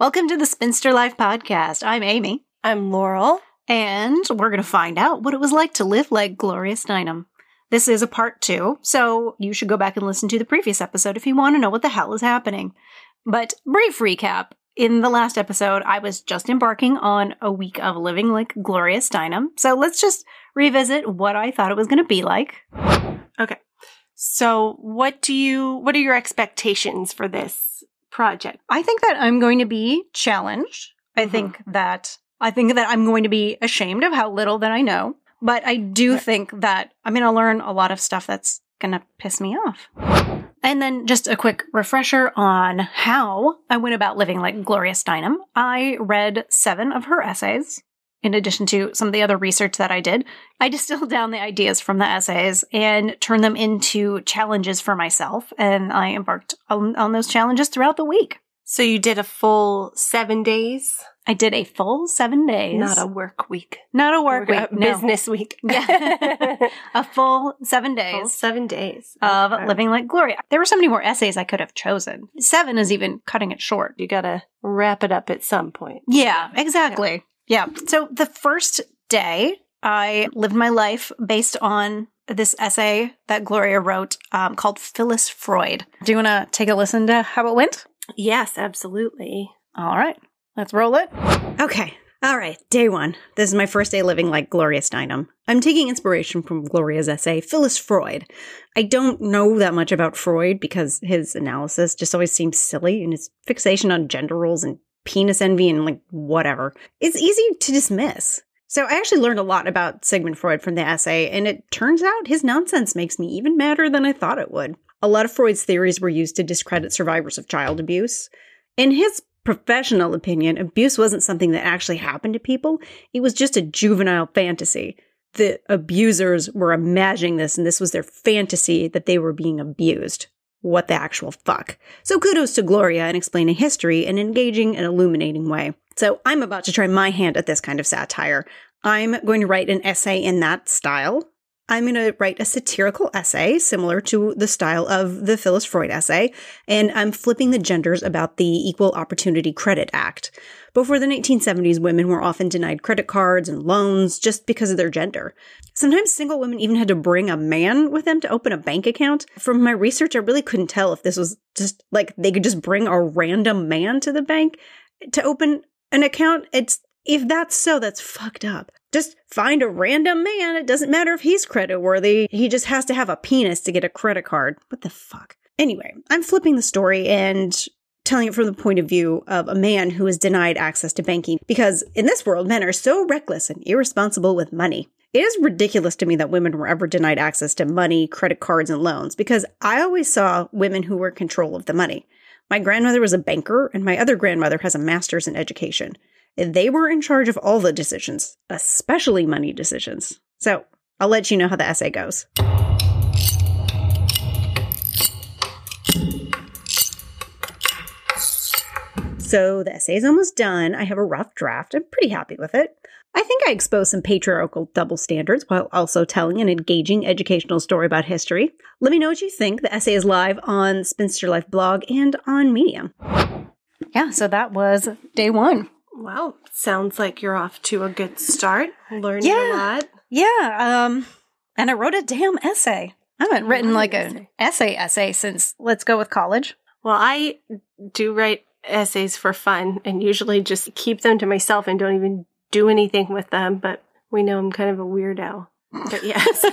Welcome to the Spinster Life Podcast. I'm Amie, I'm Laurel. and we're going to find out what it was like to live like Gloria Steinem. This is a part two, so you should go back and listen to the previous episode if you want to know what the hell is happening. But brief recap. In the last episode, I was just embarking on a week of living like Gloria Steinem. So let's just revisit what I thought it was going to be like. Okay. So, what do you what are your expectations for this project? I think that I'm going to be challenged. I Mhm. think that I think that I'm going to be ashamed of how little that I know. But I do Right. think that I'm going to learn a lot of stuff that's going to piss me off. And then just a quick refresher on how I went about living like Gloria Steinem. I read seven of her essays. In addition to some of the other research that I did, I distilled down the ideas from the essays and turned them into challenges for myself. And I embarked on, on those challenges throughout the week. So you did a full seven days, I did a full seven days. not a work week, not a work week, no. business week. Yeah. a full seven days Full seven days of Okay. living like Gloria. There were so many more essays I could have chosen. Seven is even cutting it short. You gotta wrap it up at some point. Yeah, exactly. Yeah. So the first day, I lived my life based on this essay that Gloria wrote um, called Phyllis Freud. Do you want to take a listen to how it went? Yes, absolutely. All right, let's roll it. Okay. All right, day one. This is my first day living like Gloria Steinem. I'm taking inspiration from Gloria's essay, Phyllis Freud. I don't know that much about Freud because his analysis just always seems silly and his fixation on gender roles and penis envy and like whatever. It's easy to dismiss. So I actually learned a lot about Sigmund Freud from the essay, and it turns out his nonsense makes me even madder than I thought it would. A lot of Freud's theories were used to discredit survivors of child abuse. In his professional opinion, abuse wasn't something that actually happened to people, it was just a juvenile fantasy. The abusers were imagining this, and this was their fantasy that they were being abused. What the actual fuck? So kudos to Gloria in explaining history in an engaging and illuminating way. So I'm about to try my hand at this kind of satire. I'm going to write an essay in that style. I'm going to write a satirical essay similar to the style of the Phyllis Freud essay, and I'm flipping the genders about the Equal Opportunity Credit Act. Before the 1970s, women were often denied credit cards and loans just because of their gender. Sometimes single women even had to bring a man with them to open a bank account. From my research, I really couldn't tell if this was just like they could just bring a random man to the bank to open an account. It's if that's so, that's fucked up. Just find a random man. It doesn't matter if he's credit worthy. He just has to have a penis to get a credit card. What the fuck? Anyway, I'm flipping the story and telling it from the point of view of a man who is denied access to banking because in this world, men are so reckless and irresponsible with money. It is ridiculous to me that women were ever denied access to money, credit cards, and loans because I always saw women who were in control of the money. My grandmother was a banker, and my other grandmother has a master's in education. They were in charge of all the decisions, especially money decisions. So I'll let you know how the essay goes. So the essay is almost done. I have a rough draft. I'm pretty happy with it. I think I expose some patriarchal double standards while also telling an engaging educational story about history. Let me know what you think. The essay is live on Spinster Life blog and on Medium. Yeah, so that was day one. Wow, sounds like you're off to a good start. Learning Yeah. a lot. Yeah, um, and I wrote a damn essay. I haven't written like an an essay essay since Let's Go with College. Well, I do write essays for fun and usually just keep them to myself and don't even do anything with them, but we know I'm kind of a weirdo. But yes.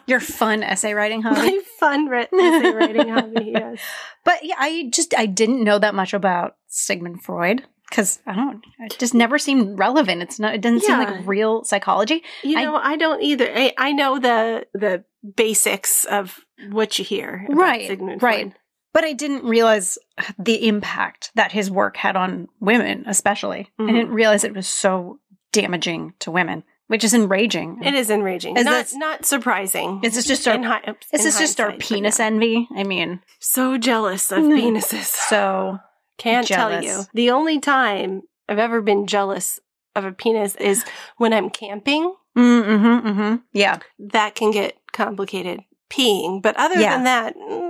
Your fun essay writing hobby. My fun re- essay writing hobby, yes. But yeah, I just I didn't know that much about Sigmund Freud because I don't. It just never seemed relevant. It's not. It doesn't seem like real psychology. You I- know, I, don't either. I, I know the the basics of what you hear. Right, Sigmund right. Freud. But I didn't realize the impact that his work had on women, especially. I Mhm. didn't realize it was so damaging to women, which is enraging. It is enraging. Is not, not surprising. Is this just our hi- is this just our penis yeah. envy? I mean, So jealous of penises. so Can't tell you. The only time I've ever been jealous of a penis is when I'm camping. mm-hmm, mm-hmm. yeah. That can get complicated peeing. But other Yeah. than that, mm,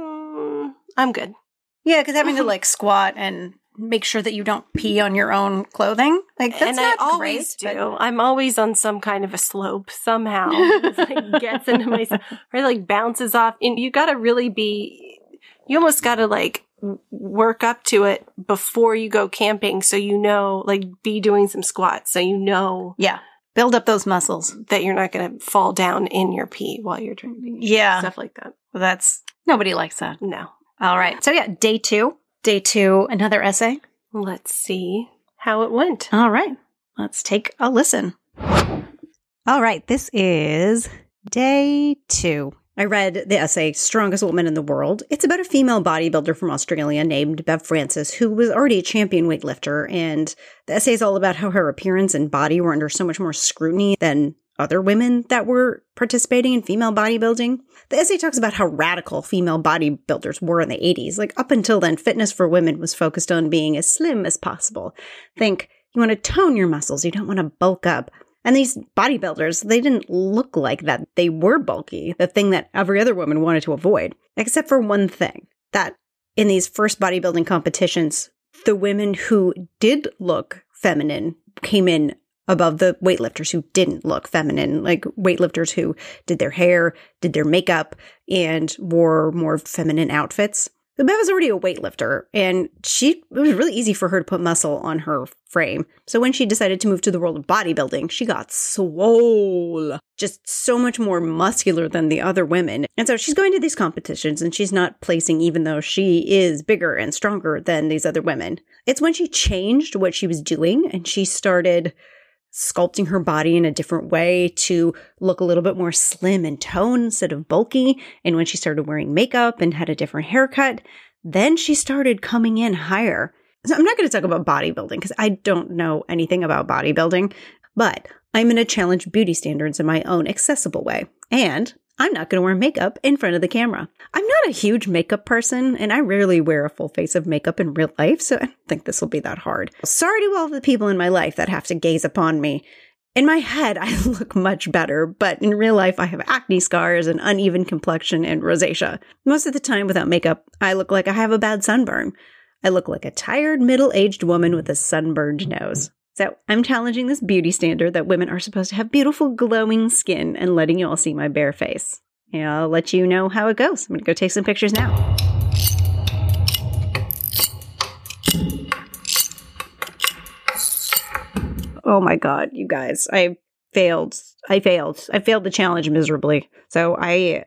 I'm good. Yeah, because having to uh-huh. like squat and make sure that you don't pee on your own clothing. Like that's and not I always great, do. I'm always on some kind of a slope somehow. It's like gets into my or like bounces off. And you got to really be. You almost got to like work up to it before you go camping, so you know, like, be doing some squats, so you know Yeah. Build up those muscles. that you're not going to fall down in your pee while you're drinking. Yeah. Stuff like that. That's nobody likes that. No. All right. So yeah, day two. Day two, another essay. Let's see how it went. All right. Let's take a listen. All right. This is day two. I read the essay Strongest Woman in the World. It's about a female bodybuilder from Australia named Bev Francis, who was already a champion weightlifter. And the essay is all about how her appearance and body were under so much more scrutiny than other women that were participating in female bodybuilding. The essay talks about how radical female bodybuilders were in the 80s. Like, up until then, fitness for women was focused on being as slim as possible. Think you want to tone your muscles, you don't want to bulk up. And these bodybuilders, they didn't look like that. They were bulky, the thing that every other woman wanted to avoid, except for one thing that in these first bodybuilding competitions, the women who did look feminine came in above the weightlifters who didn't look feminine, like weightlifters who did their hair, did their makeup, and wore more feminine outfits. The Bev was already a weightlifter, and she it was really easy for her to put muscle on her frame. So when she decided to move to the world of bodybuilding, she got swole, just so much more muscular than the other women. And so she's going to these competitions, and she's not placing, even though she is bigger and stronger than these other women. It's when she changed what she was doing, and she started sculpting her body in a different way to look a little bit more slim and toned instead of bulky. And when she started wearing makeup and had a different haircut, then she started coming in higher. So I'm not going to talk about bodybuilding because I don't know anything about bodybuilding, but I'm going to challenge beauty standards in my own accessible way. And I'm not going to wear makeup in front of the camera. I'm not a huge makeup person, and I rarely wear a full face of makeup in real life, so I don't think this will be that hard. Sorry to all the people in my life that have to gaze upon me. In my head, I look much better, but in real life, I have acne scars, an uneven complexion, and rosacea. Most of the time, without makeup, I look like I have a bad sunburn. I look like a tired, middle aged woman with a sunburned nose. So I'm challenging this beauty standard that women are supposed to have beautiful, glowing skin and letting you all see my bare face. And I'll let you know how it goes. I'm going to go take some pictures now. Oh my God, you guys. I failed. I failed. I failed the challenge miserably. So I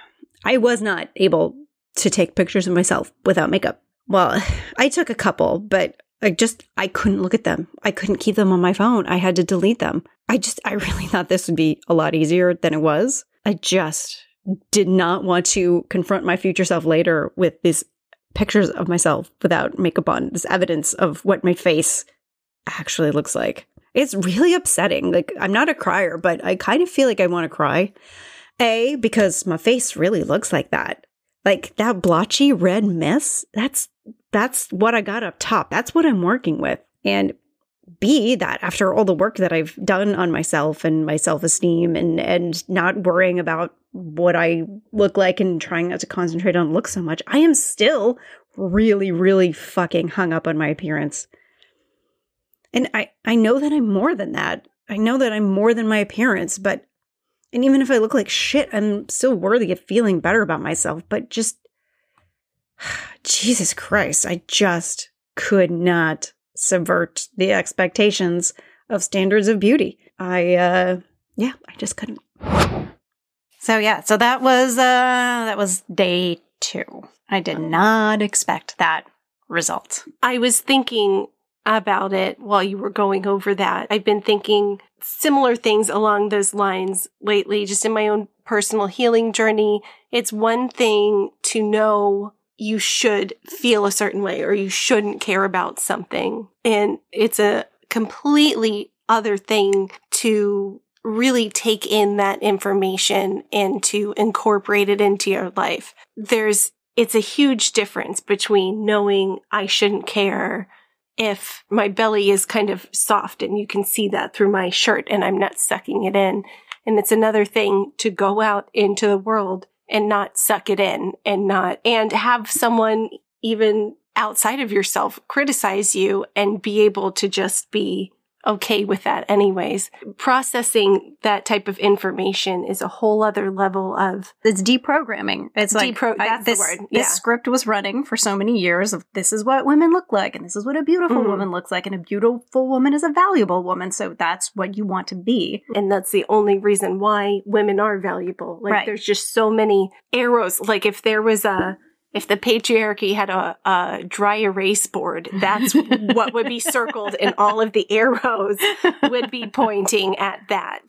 I was not able to take pictures of myself without makeup. Well, I took a couple, but I just I couldn't look at them. I couldn't keep them on my phone. I had to delete them. I just I really thought this would be a lot easier than it was. I just did not want to confront my future self later with these pictures of myself without makeup on, this evidence of what my face actually looks like. It's really upsetting. Like I'm not a crier, but I kind of feel like I want to cry. A because my face really looks like that. Like that blotchy red mess, that's that's what I got up top. That's what I'm working with. And B, that after all the work that I've done on myself and my self-esteem and and not worrying about what I look like and trying not to concentrate on look so much, I am still really, really fucking hung up on my appearance. And I, I know that I'm more than that. I know that I'm more than my appearance, but and even if I look like shit, I'm still worthy of feeling better about myself. But just Jesus Christ, I just could not subvert the expectations of standards of beauty. I uh yeah, I just couldn't. So yeah, so that was uh that was day 2. I did not expect that result. I was thinking about it while you were going over that. I've been thinking similar things along those lines lately, just in my own personal healing journey. It's one thing to know you should feel a certain way or you shouldn't care about something. And it's a completely other thing to really take in that information and to incorporate it into your life. There's, it's a huge difference between knowing I shouldn't care if my belly is kind of soft and you can see that through my shirt and I'm not sucking it in. And it's another thing to go out into the world and not suck it in and not, and have someone even outside of yourself criticize you and be able to just be okay with that anyways. Processing that type of information is a whole other level of It's deprogramming. It's like Depro- I- that's the this, word, this script was running for so many years of this is what women look like and this is what a beautiful Mhm. woman looks like and a beautiful woman is a valuable woman. So that's what you want to be. and that's the only reason why women are valuable. Like Right. there's just so many arrows. Like if there was a if the patriarchy had a, a dry erase board, that's what would be circled and all of the arrows would be pointing at that.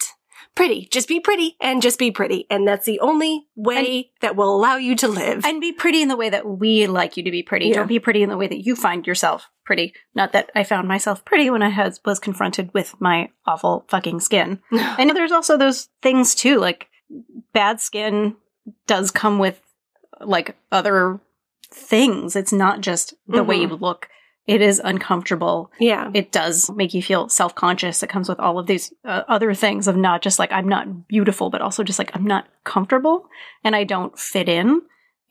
Pretty. Just be pretty and just be pretty. And that's the only way that will allow you to live. and be pretty in the way that we like you to be pretty. Yeah. Don't be pretty in the way that you find yourself pretty. Not that I found myself pretty when I has, was confronted with my awful fucking skin. I know there's also those things too, like bad skin does come with like other things. It's not just the way you look. It is uncomfortable. yeah. It does make you feel self conscious. It comes with all of these uh, other things of not just like I'm not beautiful, but also just like I'm not comfortable and I don't fit in.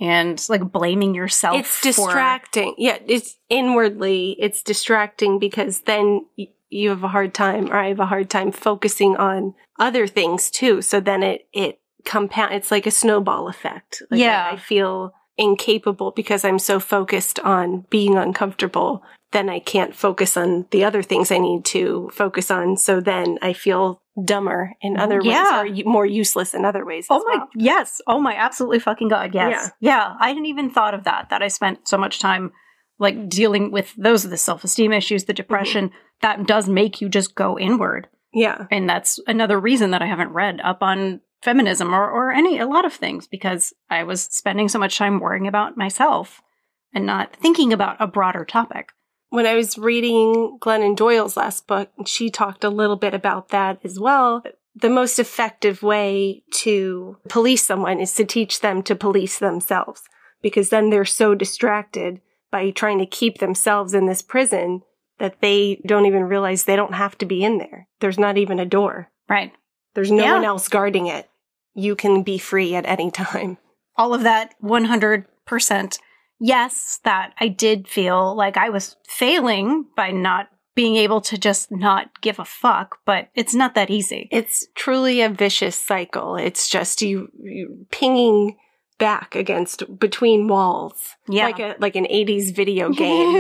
And like blaming yourself. it's for- distracting. Yeah, it's inwardly, it's distracting because then y- you have a hard time, or I have a hard time focusing on other things too. So then it it compound. It's like a snowball effect. Like Yeah. I, I feel incapable because I'm so focused on being uncomfortable. Then I can't focus on the other things I need to focus on. So then I feel dumber in mm-hmm. other Yeah. ways, or more useless in other ways. Oh my, well. yes. Oh my absolutely fucking God. Yes. Yeah. I hadn't even thought of that, that I spent so much time like dealing with those, of the self esteem issues, the mm-hmm. depression. That does make you just go inward. Yeah. And that's another reason that I haven't read up on feminism or, or any, a lot of things because I was spending so much time worrying about myself and not thinking about a broader topic. when I was reading Glennon Doyle's last book, she talked a little bit about that as well. The most effective way to police someone is to teach them to police themselves because then they're so distracted by trying to keep themselves in this prison that they don't even realize they don't have to be in there. There's not even a door. Right. There's no Yeah. one else guarding it. You can be free at any time. all of that 100% yes that i did feel like i was failing by not being able to just not give a fuck but it's not that easy It's truly a vicious cycle. It's just you, you pinging back against between walls. yeah Like a like an 80s video game.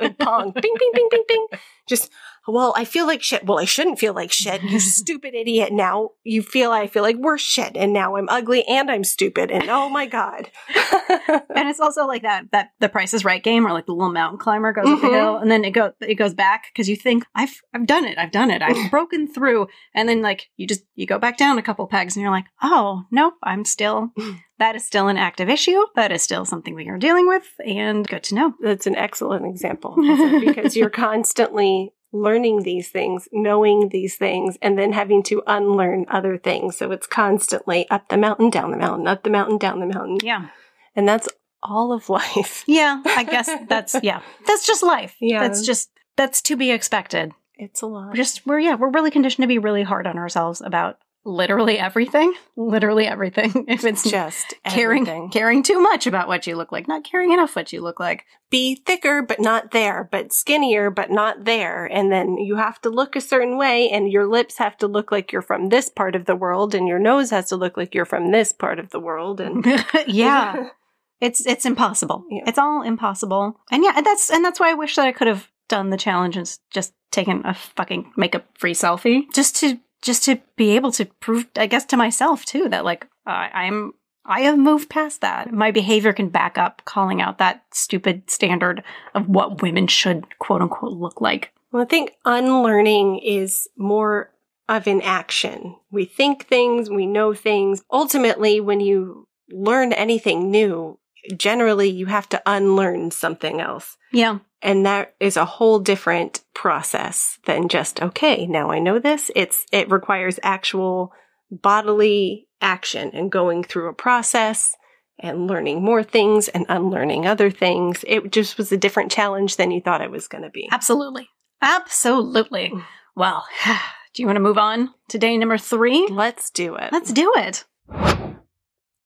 Like Pong. Bing bing bing bing bing. Just well, I feel like shit. Well, I shouldn't feel like shit. You stupid idiot. Now you feel I feel like worse shit and now I'm ugly and I'm stupid and oh my god. and it's also like that that the price is right game or like the little mountain climber goes up the hill mm-hmm. and then it go it goes back because you think i've i've done it i've done it i've broken through and then like you just you go back down a couple pegs and you're like oh nope i'm still that is still an active issue that is still something we are dealing with and good to know That's an excellent example because you're constantly learning these things, knowing these things, and then having to unlearn other things. So it's constantly up the mountain, down the mountain, up the mountain, down the mountain. yeah And that's all of life. Yeah, I guess that's yeah. That's just life. Yeah. That's just that's to be expected. It's a lot. We're just we're yeah, we're really conditioned to be really hard on ourselves about literally everything. Literally everything. If it's just caring everything. caring too much about what you look like, not caring enough what you look like. Be thicker, but not there, but skinnier, but not there. And then you have to look a certain way, and your lips have to look like you're from this part of the world, and your nose has to look like you're from this part of the world. And yeah. It's it's impossible. Yeah. It's all impossible. And yeah, and that's and that's why I wish that I could have done the challenge and just taken a fucking makeup free selfie just to just to be able to prove I guess to myself too that like I I'm I have moved past that. My behavior can back up calling out that stupid standard of what women should quote unquote look like. Well, I think unlearning is more of an action. We think things, we know things. Ultimately, when you learn anything new, generally you have to unlearn something else. Yeah. And that is a whole different process than just, okay, now I know this. It's, it requires actual bodily action and going through a process and learning more things and unlearning other things. It just was a different challenge than you thought it was going to be. Absolutely. Absolutely. Well, do you want to move on to day number 3? Let's do it. Let's do it.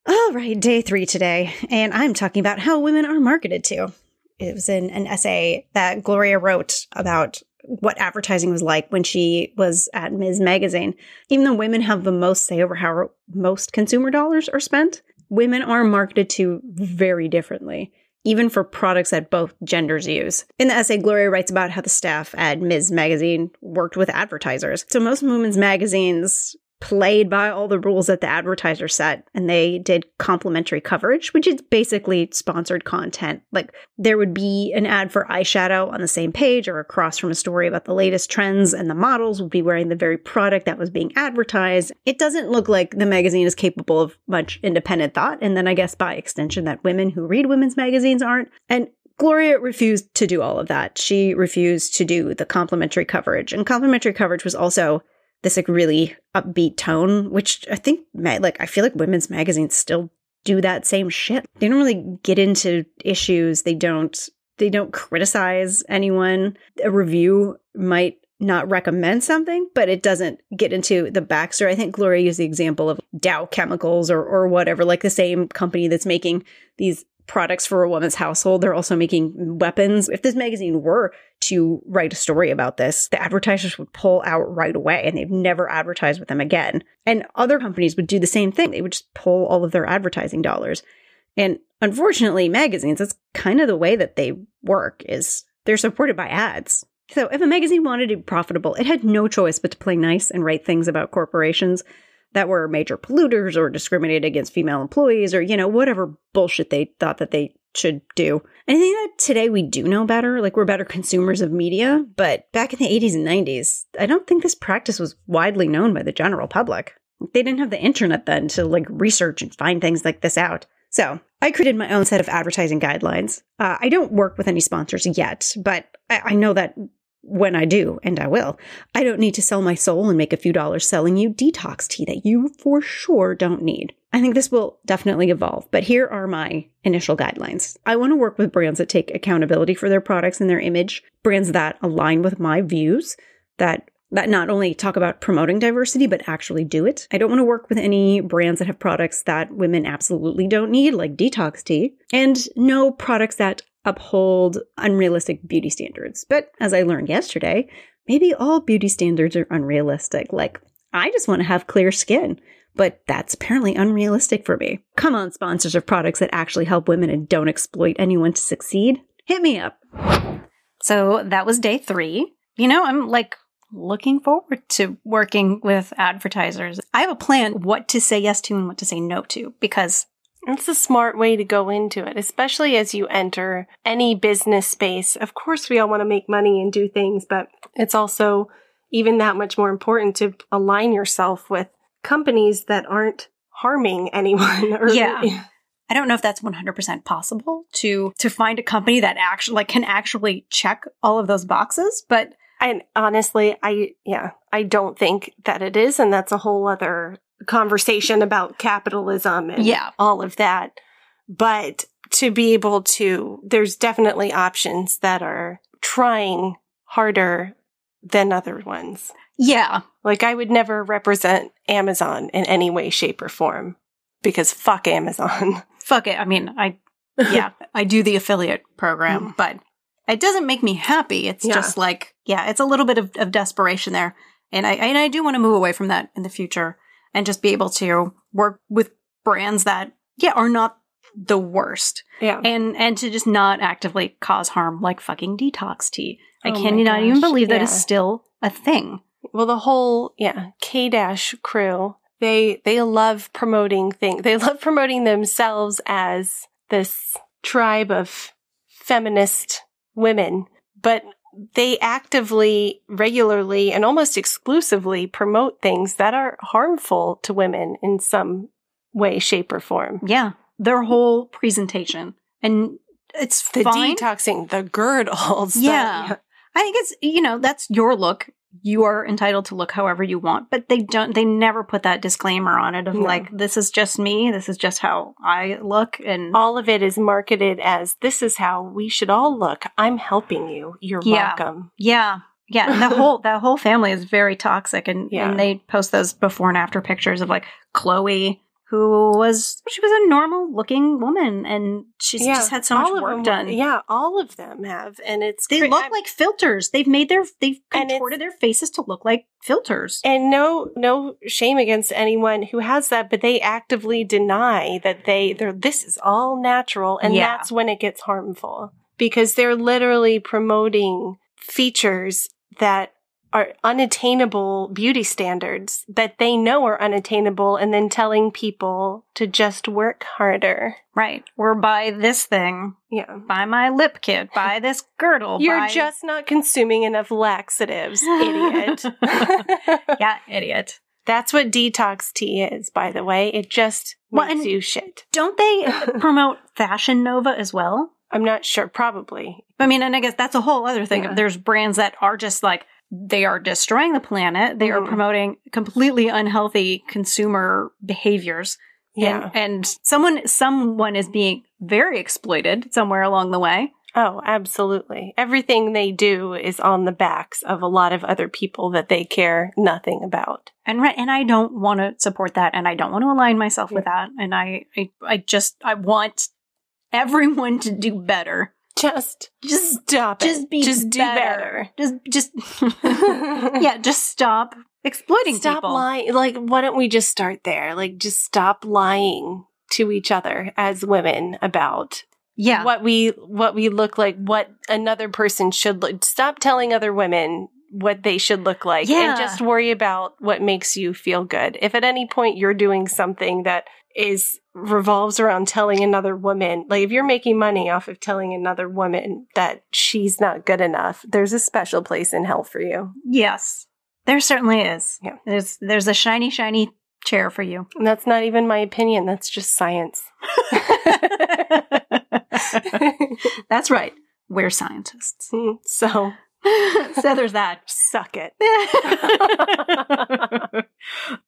All right, day three today, and I'm talking about how women are marketed to. it was in an essay that Gloria wrote about what advertising was like when she was at Ms. Magazine. Even though women have the most say over how most consumer dollars are spent, women are marketed to very differently, even for products that both genders use. In the essay, Gloria writes about how the staff at Ms. Magazine worked with advertisers. So most women's magazines played by all the rules that the advertiser set and they did complimentary coverage which is basically sponsored content like there would be an ad for eyeshadow on the same page or across from a story about the latest trends and the models would be wearing the very product that was being advertised it doesn't look like the magazine is capable of much independent thought and then i guess by extension that women who read women's magazines aren't and Gloria refused to do all of that. She refused to do the complimentary coverage. And complimentary coverage was also this like really upbeat tone, which I think like I feel like women's magazines still do that same shit. They don't really get into issues. They don't they don't criticize anyone. A review might not recommend something, but it doesn't get into the backstory. I think Gloria used the example of Dow Chemicals or or whatever, like the same company that's making these products for a woman's household. They're also making weapons. If this magazine were to write a story about this, the advertisers would pull out right away and they've never advertised with them again. And other companies would do the same thing. They would just pull all of their advertising dollars. And unfortunately, magazines, that's kind of the way that they work is they're supported by ads. So if a magazine wanted to be profitable, it had no choice but to play nice and write things about corporations that were major polluters or discriminated against female employees or, you know, whatever bullshit they thought that they should do. I think that today we do know better, like we're better consumers of media, but back in the 80s and 90s, I don't think this practice was widely known by the general public. They didn't have the internet then to like research and find things like this out. So I created my own set of advertising guidelines. Uh, I don't work with any sponsors yet, but I, I know that when I do, and I will, I don't need to sell my soul and make a few dollars selling you detox tea that you for sure don't need. I think this will definitely evolve, but here are my initial guidelines. I want to work with brands that take accountability for their products and their image, brands that align with my views, that that not only talk about promoting diversity, but actually do it. I don't want to work with any brands that have products that women absolutely don't need, like detox tea, and no products that uphold unrealistic beauty standards. But as I learned yesterday, maybe all beauty standards are unrealistic. Like, I just want to have clear skin, but that's apparently unrealistic for me. Come on, sponsors of products that actually help women and don't exploit anyone to succeed. Hit me up. So that was day three. You know, I'm like looking forward to working with advertisers. I have a plan what to say yes to and what to say no to because it's a smart way to go into it, especially as you enter any business space. Of course, we all want to make money and do things, but it's also even that much more important to align yourself with companies that aren't harming anyone. Or, yeah. I don't know if that's 100% possible to to find a company that actually like can actually check all of those boxes, but and honestly, I yeah, I don't think that it is and that's a whole other conversation about capitalism and yeah. all of that. But to be able to, there's definitely options that are trying harder than other ones. Yeah. Like I would never represent Amazon in any way, shape, or form because fuck Amazon. Fuck it. I mean, I, yeah, I do the affiliate program, mm. but it doesn't make me happy. It's yeah. just like, yeah, it's a little bit of, of desperation there. And I, and I do want to move away from that in the future and just be able to work with brands that, yeah, are not the worst. Yeah. And, and to just not actively cause harm like fucking detox tea. I oh cannot even believe yeah. that is still a thing. Well, the whole, yeah, K Dash crew, they, they love promoting things. They love promoting themselves as this tribe of feminist women, but they actively, regularly, and almost exclusively promote things that are harmful to women in some way, shape, or form. Yeah. Their whole presentation. And it's the fine. detoxing, the girdles. Yeah. The, I think it's, you know, that's your look you are entitled to look however you want, but they don't, they never put that disclaimer on it of no. like, this is just me, this is just how I look. And all of it is marketed as this is how we should all look. I'm helping you. You're yeah. welcome. Yeah. Yeah. And the whole, that whole family is very toxic and, yeah. and they post those before and after pictures of like Khloé, who was she was a normal looking woman and she's Yeah, just had so much work them- done. Yeah, all of them have, and it's They cra- look I'm- like filters. They've made their they've contorted their faces to look like filters. And no, no shame against anyone who has that, but they actively deny that they, they're, this is all natural. And Yeah. that's when it gets harmful because they're literally promoting features that are unattainable beauty standards that they know are unattainable and then telling people to just work harder. Right. Or buy this thing. Yeah. Buy my lip kit. Buy this girdle. You're buy- just not consuming enough laxatives, idiot. yeah, idiot. That's what detox tea is, by the way. It just Well, makes you shit. Don't they promote Fashion Nova as well? I'm not sure. Probably. I mean, and I guess that's a whole other thing. Yeah. There's brands that are just like they are destroying the planet. They are Mhm. promoting completely unhealthy consumer behaviors. Yeah. And, and someone someone is being very exploited somewhere along the way. Oh, absolutely. Everything they do is on the backs of a lot of other people that they care nothing about. And right, and I don't want to support that, and I don't want to align myself with that. And I, I, I just, I want everyone to do better. Just, Just, stop it. just be, just do better. Just, just, yeah, just stop exploiting Stop people. lying. Like, why don't we just start there? Like, just stop lying to each other as women about Yeah, what we what we look like, what another person should look. Stop telling other women what they should look like, Yeah. and just worry about what makes you feel good. If at any point you're doing something that is revolves around telling another woman, like if you're making money off of telling another woman that she's not good enough, there's a special place in hell for you. yes, there certainly is. Yeah. There's, there's a shiny, shiny chair for you. And that's not even my opinion. That's just science. That's right. We're scientists. Mm-hmm. so so there's that. suck it.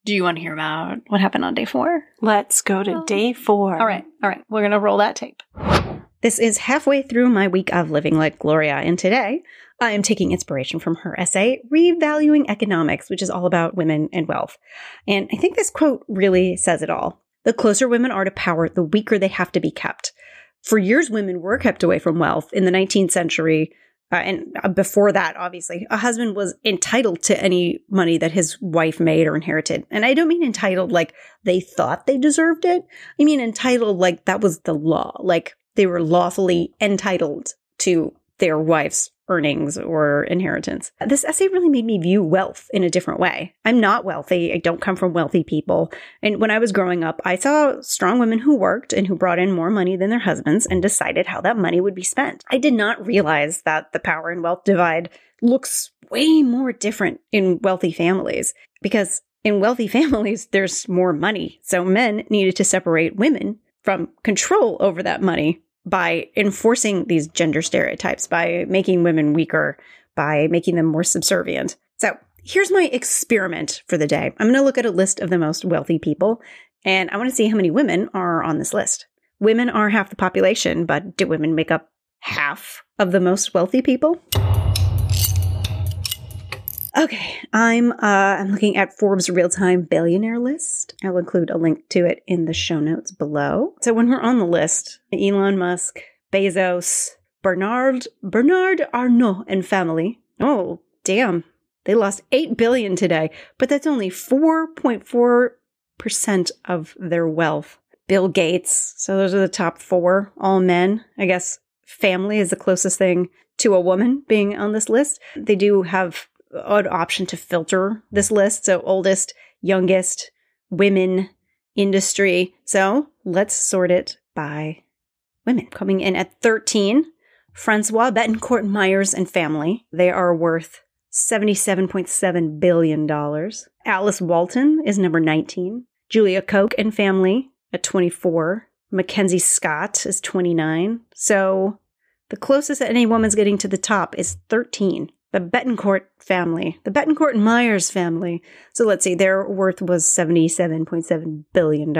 Do you want to hear about what happened on day four? Let's go to um, day four. All right, all right. We're going to roll that tape. This is halfway through my week of living like Gloria, and today I am taking inspiration from her essay, Revaluing Economics, which is all about women and wealth. And I think this quote really says it all. The closer women are to power, the weaker they have to be kept. For years, women were kept away from wealth. In the 19th century, uh, and uh, before that, obviously, a husband was entitled to any money that his wife made or inherited. And I don't mean entitled like they thought they deserved it. I mean entitled like that was the law. Like they were lawfully entitled to their wife's earnings or inheritance. This essay really made me view wealth in a different way. I'm not wealthy. I don't come from wealthy people. And when I was growing up, I saw strong women who worked and who brought in more money than their husbands and decided how that money would be spent. I did not realize that the power and wealth divide looks way more different in wealthy families because in wealthy families, there's more money. So men needed to separate women from control over that money by enforcing these gender stereotypes, by making women weaker, by making them more subservient. So here's my experiment for the day. I'm going to look at a list of the most wealthy people, and I want to see how many women are on this list. Women are half the population, but do women make up half of the most wealthy people? Okay, I'm uh, I'm looking at Forbes real-time billionaire list. I'll include a link to it in the show notes below. So when we're on the list, Elon Musk, Bezos, Bernard Bernard Arnault and family. Oh, damn. They lost 8 billion today, but that's only 4.4% of their wealth. Bill Gates. So those are the top 4, all men. I guess family is the closest thing to a woman being on this list. They do have an option to filter this list. So oldest, youngest, women, industry. So let's sort it by women. Coming in at 13, Francois Bettencourt Meyers and family. They are worth $77.7 billion. Alice Walton is number 19. Julia Koch and family at 24. Mackenzie Scott is 29. So the closest that any woman's getting to the top is 13 the Bettencourt family, the Bettencourt and Meyers family. So let's see, their worth was $77.7 billion.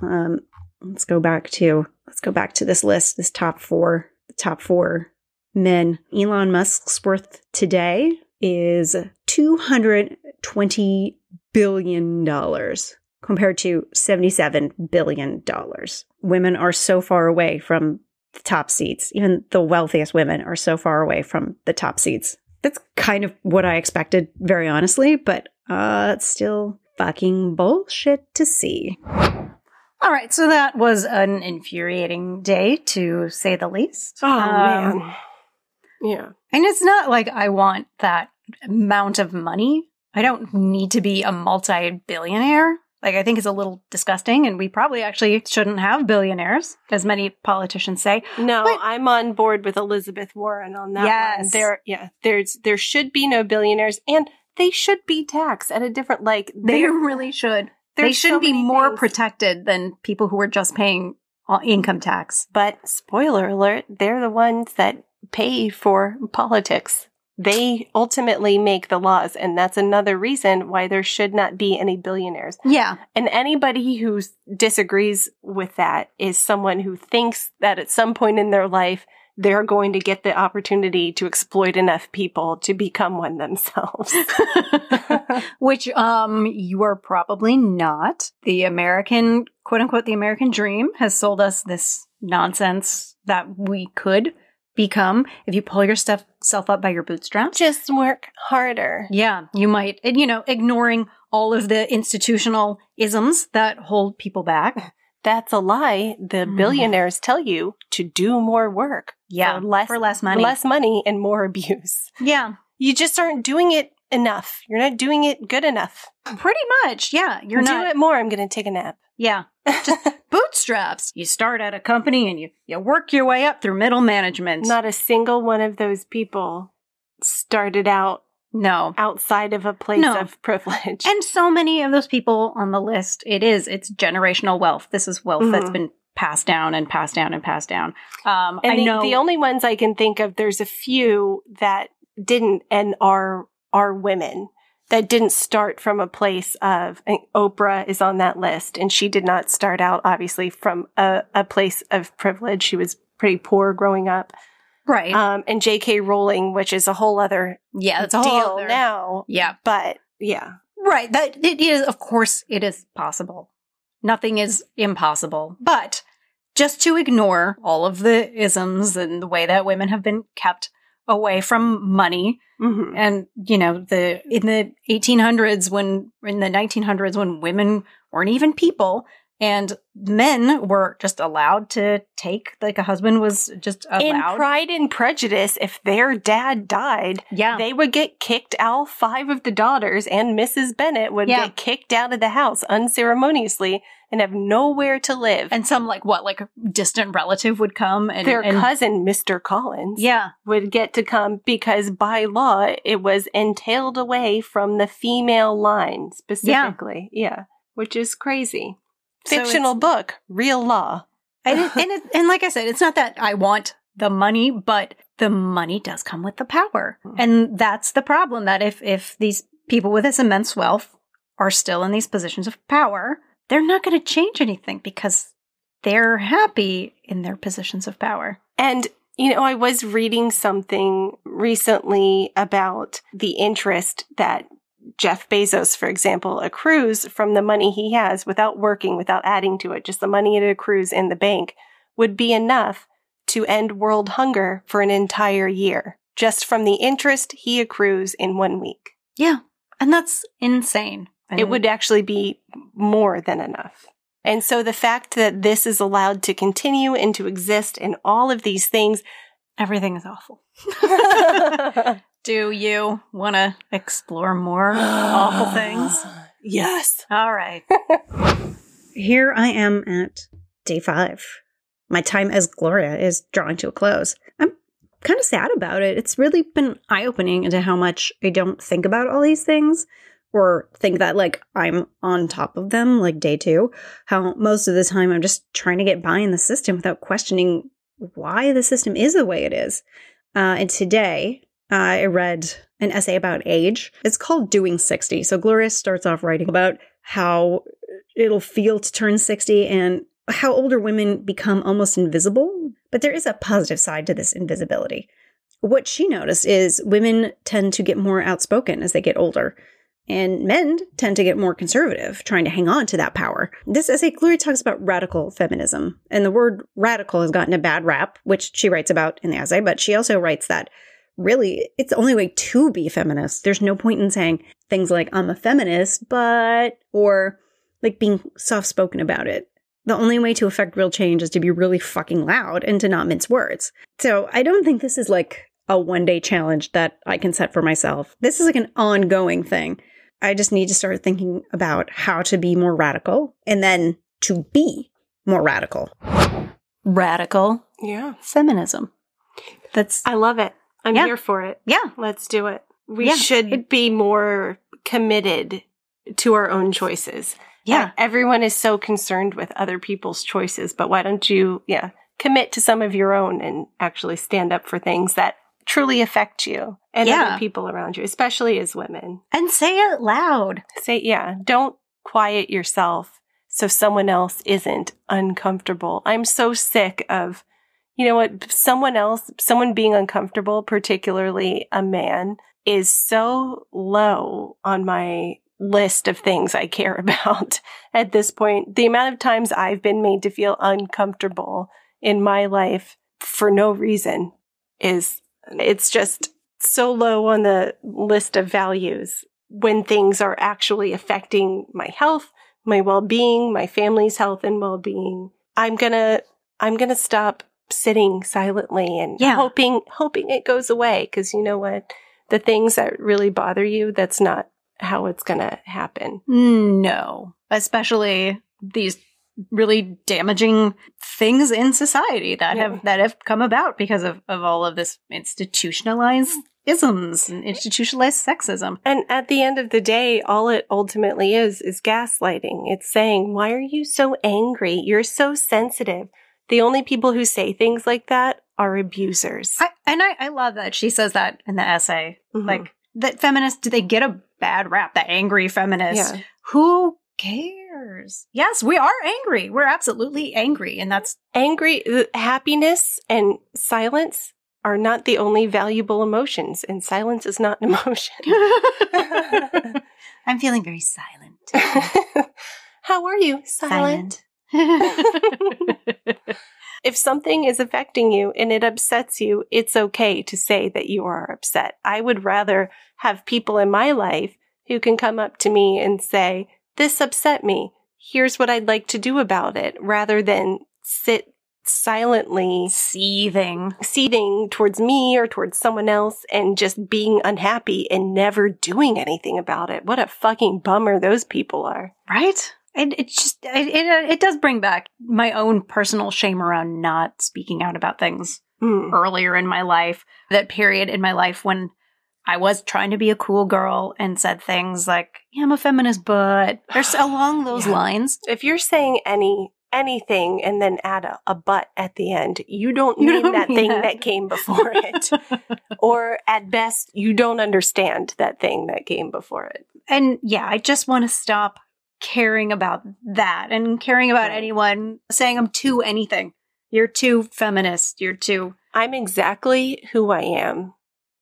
Um, let's go back to, let's go back to this list, this top four, the top four men. Elon Musk's worth today is $220 billion. compared to $77 billion. Women are so far away from the top seats. Even the wealthiest women are so far away from the top seats. That's kind of what I expected, very honestly, but uh, it's still fucking bullshit to see. All right, so that was an infuriating day to say the least. Oh, Um, man. Yeah. And it's not like I want that amount of money. I don't need to be a multi billionaire. Like, I think it's a little disgusting, and we probably actually shouldn't have billionaires, as many politicians say. No, But- I'm on board with Elizabeth Warren on that one. Yes. There, yeah, there's there should be no billionaires, and they should be taxed at a different like. They really should. They there's should so be more things. protected than people who are just paying income tax. But spoiler alert, they're the ones that pay for politics. They ultimately make the laws, and that's another reason why there should not be any billionaires. Yeah. And anybody who disagrees with that is someone who thinks that at some point in their life, they're going to get the opportunity to exploit enough people to become one themselves. Which um you are probably not. The American quote unquote the American dream has sold us this nonsense that we could become if you pull yourself up by your bootstraps. Just work harder. Yeah, you might and you know, ignoring all of the institutional isms that hold people back. That's a lie. The Mm. billionaires tell you to do more work Yeah, for less, for less money. less money and more abuse. Yeah, You just aren't doing it enough. You're not doing it good enough. pretty much. Yeah, you're do not it more. I'm going to take a nap. Yeah. Just bootstraps. You start at a company and you, you work your way up through middle management. Not a single one of those people started out no. outside of a place No. of privilege. And so many of those people on the list, it is, it's generational wealth. This is wealth that's Mhm. been passed down and passed down and passed down. Um, And I the, know the only ones I can think of, there's a few that didn't and are are women that didn't start from a place of Oprah is on that list, and she did not start out obviously from a, a place of privilege. She was pretty poor growing up. right. Um, and J.K. Rowling, which is a whole other yeah, that's a deal whole other, now. Yeah. But yeah, Right. That it is, of course, it is possible. Nothing is impossible. But just to ignore all of the isms and the way that women have been kept away from money Mhm. and you know the in the 1800s when in the 1900s when women weren't even people and men were just allowed to take like a husband was just in Pride and Prejudice, if their dad died, yeah they would get kicked. out five of the daughters and Mrs. Bennet would Yeah. get kicked out of the house unceremoniously and have nowhere to live. and some like what like a distant relative would come and their and- cousin, Mr. Collins, yeah would get to come because by law it was entailed away from the female line specifically. Yeah, which is crazy. Fictional it's- book, real law. and it, and, it, and like I said, it's not that I want the money, but the money does come with the power, Mhm. and that's the problem. That if if these people with this immense wealth are still in these positions of power, they're not going to change anything because they're happy in their positions of power. And, you know, I was reading something recently about the interest that Jeff Bezos, for example, accrues from the money he has without working, without adding to it, just the money it accrues in the bank would be enough to end world hunger for an entire year, just from the interest he accrues in one week. Yeah, and that's insane. And It uh-huh. would actually be more than enough. And so the fact that this is allowed to continue and to exist and all of these things everything is awful. Do you want to explore more awful things? Yes. All right. Here I am at day five. My time as Gloria is drawing to a close. I'm kind of sad about it. It's really been eye opening into how much I don't think about all these things or think that like I'm on top of them, like day two. How most of the time I'm just trying to get by in the system without questioning why the system is the way it is. Uh, and today uh, I read an essay about age. It's called Doing 60. So Gloria starts off writing about how it'll feel to turn 60 and how older women become almost invisible. But there is a positive side to this invisibility. What she noticed is women tend to get more outspoken as they get older. And men tend to get more conservative, trying to hang on to that power. This essay clearly talks about radical feminism. And the word radical has gotten a bad rap, which she writes about in the essay, but she also writes that really it's the only way to be feminist. There's no point in saying things like, I'm a feminist, but, or like being soft spoken about it. The only way to affect real change is to be really fucking loud and to not mince words. So I don't think this is like a one day challenge that I can set for myself. This is like an ongoing thing. I just need to start thinking about how to be more radical and then to be more radical. Radical Yeah. feminism. That's I love it. I'm Yeah. here for it. yeah. Let's do it. We Yeah, should it- be more committed to our own choices. Yeah. Uh, everyone is so concerned with other people's choices, but why don't you, yeah, commit to some of your own and actually stand up for things that truly affect you and Yeah. other people around you, especially as women. And say it loud. Say, yeah, don't quiet yourself so someone else isn't uncomfortable. I'm so sick of, you know what, someone else, someone being uncomfortable, particularly a man, is so low on my list of things I care about at this point. The amount of times I've been made to feel uncomfortable in my life for no reason is, it's just so low on the list of values when things are actually affecting my health, my well-being, my family's health and well-being. I'm going to I'm going to stop sitting silently and Yeah. hoping hoping it goes away cuz you know what? The things that really bother you, that's not how it's going to happen. No. Especially these really damaging things in society that Yeah. have that have come about because of, of all of this institutionalized isms and institutionalized sexism. And at the end of the day, all it ultimately is is gaslighting. It's saying, "Why are you so angry? You're so sensitive." The only people who say things like that are abusers. I, and I, I love that she says that in the essay. Mhm. Like that feminists, do they get a bad rap? The angry feminists. Yeah. Who cares? Yes, we are angry. We're absolutely angry. And that's angry uh, happiness and silence are not the only valuable emotions and silence is not an emotion I'm feeling very silent. how are you silent, Silent. if something is affecting you and it upsets you it's okay to say that you are upset i would rather have people in my life who can come up to me and say this upset me here's what i'd like to do about it rather than sit silently Seething. seething towards me or towards someone else and just being unhappy and never doing anything about it. What a fucking bummer those people are. Right? It, it just it, it it does bring back my own personal shame around not speaking out about things Mm. earlier in my life. That period in my life when I was trying to be a cool girl and said things like, "Yeah, I'm a feminist," but there's along those Yeah. lines. If you're saying any anything and then add a, a but at the end, you don't You mean don't that mean thing that. that came before it. or at best, you don't understand that thing that came before it. and yeah, I just want to stop caring about that and caring about Right. anyone saying I'm too anything. You're too feminist. You're too I'm exactly who I am,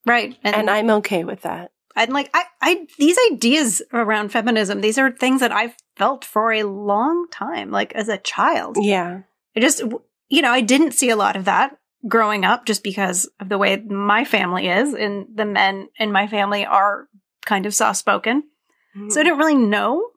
right, and I'm okay with that. And like I, I these ideas around feminism, these are things that I've felt for a long time, like as a child. Yeah. I just you know, I didn't see a lot of that growing up just because of the way my family is and the men in my family are kind of soft spoken. Mm-hmm. So I didn't really know.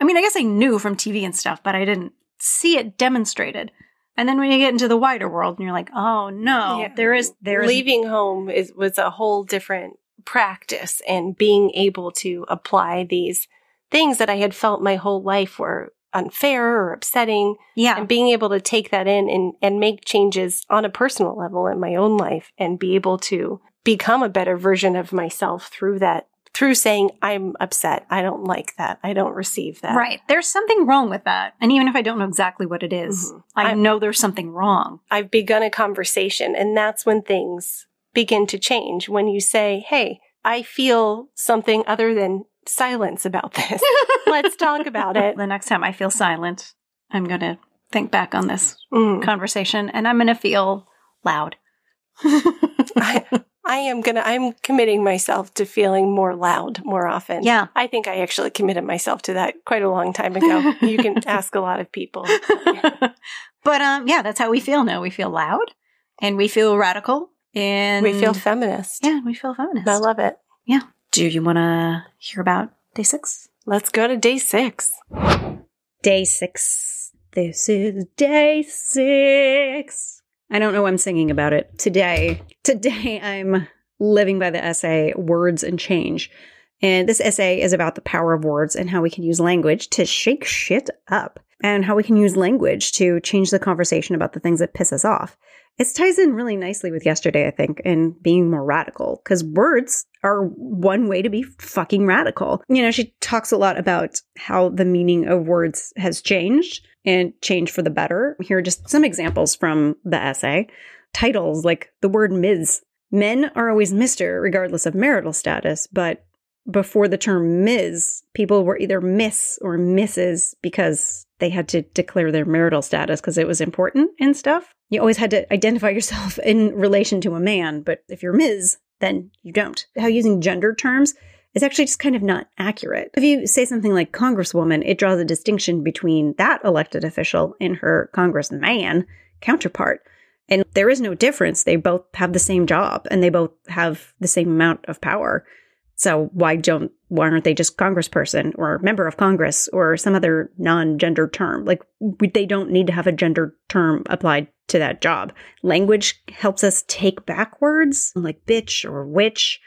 I mean, I guess I knew from TV and stuff, but I didn't see it demonstrated. And then when you get into the wider world and you're like, oh no, Yeah. there is there is leaving home is was a whole different practice and being able to apply these things that I had felt my whole life were unfair or upsetting yeah. and being able to take that in and, and make changes on a personal level in my own life and be able to become a better version of myself through that through saying I'm upset. I don't like that. I don't receive that. Right. There's something wrong with that. And even if I don't know exactly what it is, Mhm. I I'm- know there's something wrong. I've begun a conversation and that's when things begin to change. When you say, Hey, I feel something other than silence about this. Let's talk about it. The next time I feel silent, I'm going to think back on this Mm. conversation and I'm going to feel loud. I, I am gonna, I'm committing myself to feeling more loud more often. Yeah. I think I actually committed myself to that quite a long time ago. you can ask a lot of people. but um, yeah, that's how we feel now. We feel loud and we feel radical and we feel feminist. yeah, we feel feminist. I love it. Yeah. Do you want to hear about day six? Let's go to day six. Day six. This is day six. I don't know I'm singing about it today. Today, I'm living by the essay Words and Change. And this essay is about the power of words and how we can use language to shake shit up and how we can use language to change the conversation about the things that piss us off. It ties in really nicely with yesterday, I think, and being more radical because words are one way to be fucking radical. You know, she talks a lot about how the meaning of words has changed and changed for the better. Here are just some examples from the essay. Titles like the word Ms. Men are always Mr., regardless of marital status, but before the term Ms., people were either Miss or Mrs. because they had to declare their marital status because it was important and stuff. You always had to identify yourself in relation to a man, but if you're Ms., then you don't. How using gender terms is actually just kind of not accurate. If you say something like Congresswoman, it draws a distinction between that elected official and her Congressman counterpart. And there is no difference. They both have the same job and they both have the same amount of power. So why don't why aren't they just congressperson or member of Congress or some other non-gender term? Like we, they don't need to have a gender term applied to that job. Language helps us take back words like bitch or witch,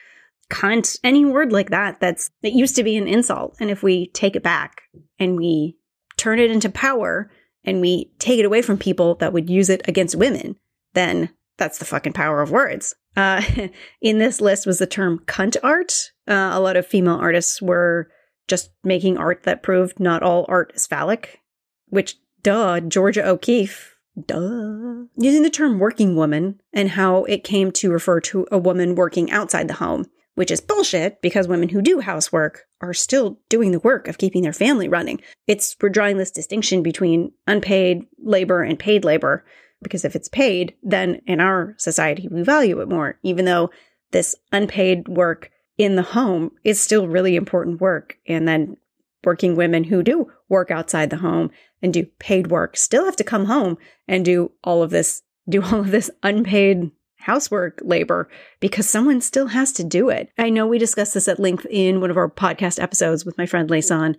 cunt, any word like that that's that used to be an insult. And if we take it back and we turn it into power and we take it away from people that would use it against women, then that's the fucking power of words. Uh, in this list was the term cunt art. Uh, a lot of female artists were just making art that proved not all art is phallic, which, duh, Georgia O'Keeffe, duh. Using the term working woman and how it came to refer to a woman working outside the home, which is bullshit because women who do housework are still doing the work of keeping their family running. It's, we're drawing this distinction between unpaid labor and paid labor because if it's paid, then in our society, we value it more, even though this unpaid work in the home is still really important work. And then working women who do work outside the home and do paid work still have to come home and do all of this, do all of this unpaid housework labor because someone still has to do it. I know we discussed this at length in one of our podcast episodes with my friend Layson.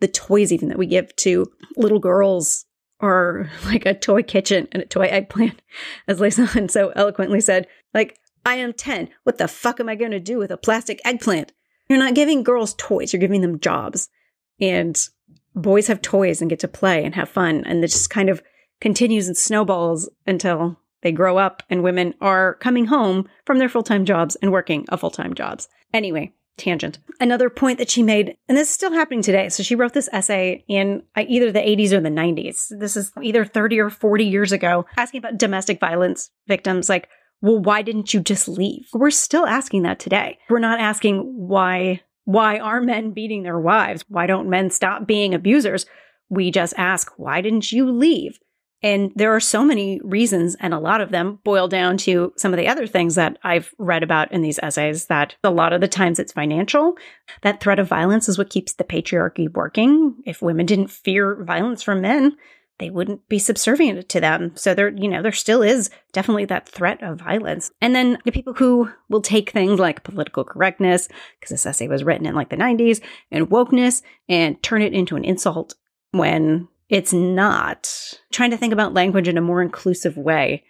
The toys, even that we give to little girls or like a toy kitchen and a toy eggplant, as Layson so eloquently said. Like, I am 10. What the fuck am I going to do with a plastic eggplant? You're not giving girls toys, you're giving them jobs. And boys have toys and get to play and have fun. And it just kind of continues and snowballs until they grow up and women are coming home from their full time jobs and working a full time jobs. Anyway, tangent. Another point that she made, and this is still happening today. So she wrote this essay in uh, either the 80s or the 90s. This is either 30 or 40 years ago, asking about domestic violence victims. Like, well, why didn't you just leave? We're still asking that today. We're not asking why. Why are men beating their wives? Why don't men stop being abusers? We just ask, why didn't you leave? And there are so many reasons, and a lot of them boil down to some of the other things that I've read about in these essays that a lot of the times it's financial. That threat of violence is what keeps the patriarchy working. If women didn't fear violence from men, they wouldn't be subservient to them. So there, you know, there still is definitely that threat of violence. And then the people who will take things like political correctness, because this essay was written in like the 90s, and wokeness and turn it into an insult when it's not. Trying to think about language in a more inclusive way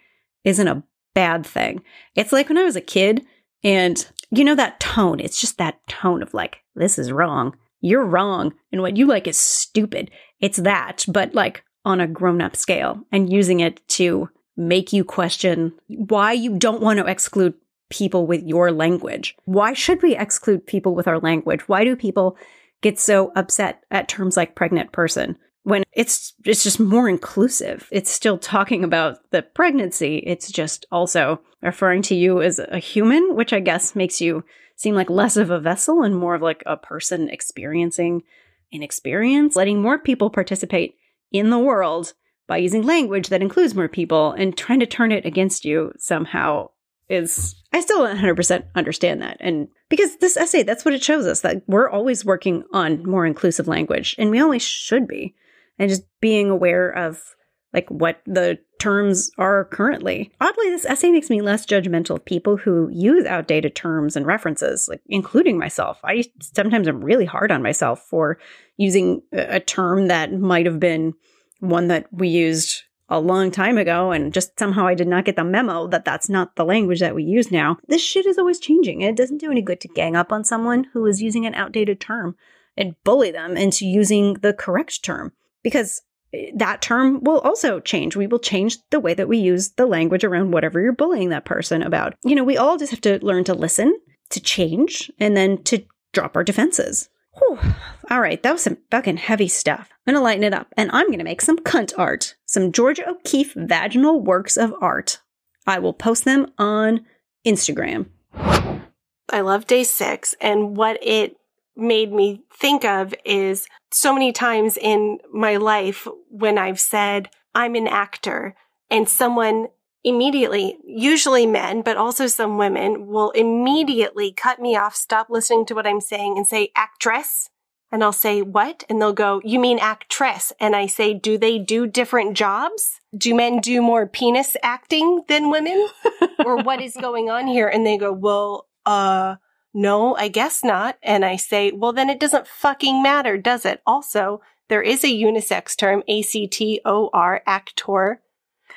isn't a bad thing. It's like when I was a kid and you know that tone, it's just that tone of like, this is wrong. You're wrong. And what you like is stupid. It's that, but like on a grown up scale and using it to make you question why you don't want to exclude people with your language. Why should we exclude people with our language? Why do people get so upset at terms like pregnant person? When it's it's just more inclusive. It's still talking about the pregnancy. It's just also referring to you as a human, which I guess makes you seem like less of a vessel and more of like a person experiencing an experience, letting more people participate in the world by using language that includes more people and trying to turn it against you somehow is I still 100% understand that. And because this essay, that's what it shows us that we're always working on more inclusive language and we always should be. And just being aware of like what the terms are currently. Oddly, this essay makes me less judgmental of people who use outdated terms and references, like including myself. I sometimes am really hard on myself for using a term that might have been one that we used a long time ago and just somehow I did not get the memo that that's not the language that we use now. This shit is always changing. It doesn't do any good to gang up on someone who is using an outdated term and bully them into using the correct term because eh, that term will also change. We will change the way that we use the language around whatever you're bullying that person about. You know, we all just have to learn to listen, to change, and then to drop our defenses. Whew. All right, that was some fucking heavy stuff. I'm gonna lighten it up, and I'm gonna make some cunt art, some Georgia O'Keeffe vaginal works of art. I will post them on Instagram. I love day six, and what it made me think of is so many times in my life when I've said, I'm an actor, and someone immediately, usually men, but also some women will immediately cut me off, stop listening to what I'm saying and say actress. And I'll say, what? And they'll go, you mean actress? And I say, do they do different jobs? Do men do more penis acting than women? or what is going on here? And they go, well, uh, no, I guess not. And I say, well, then it doesn't fucking matter, does it? Also, there is a unisex term, A-C-T-O-R, actor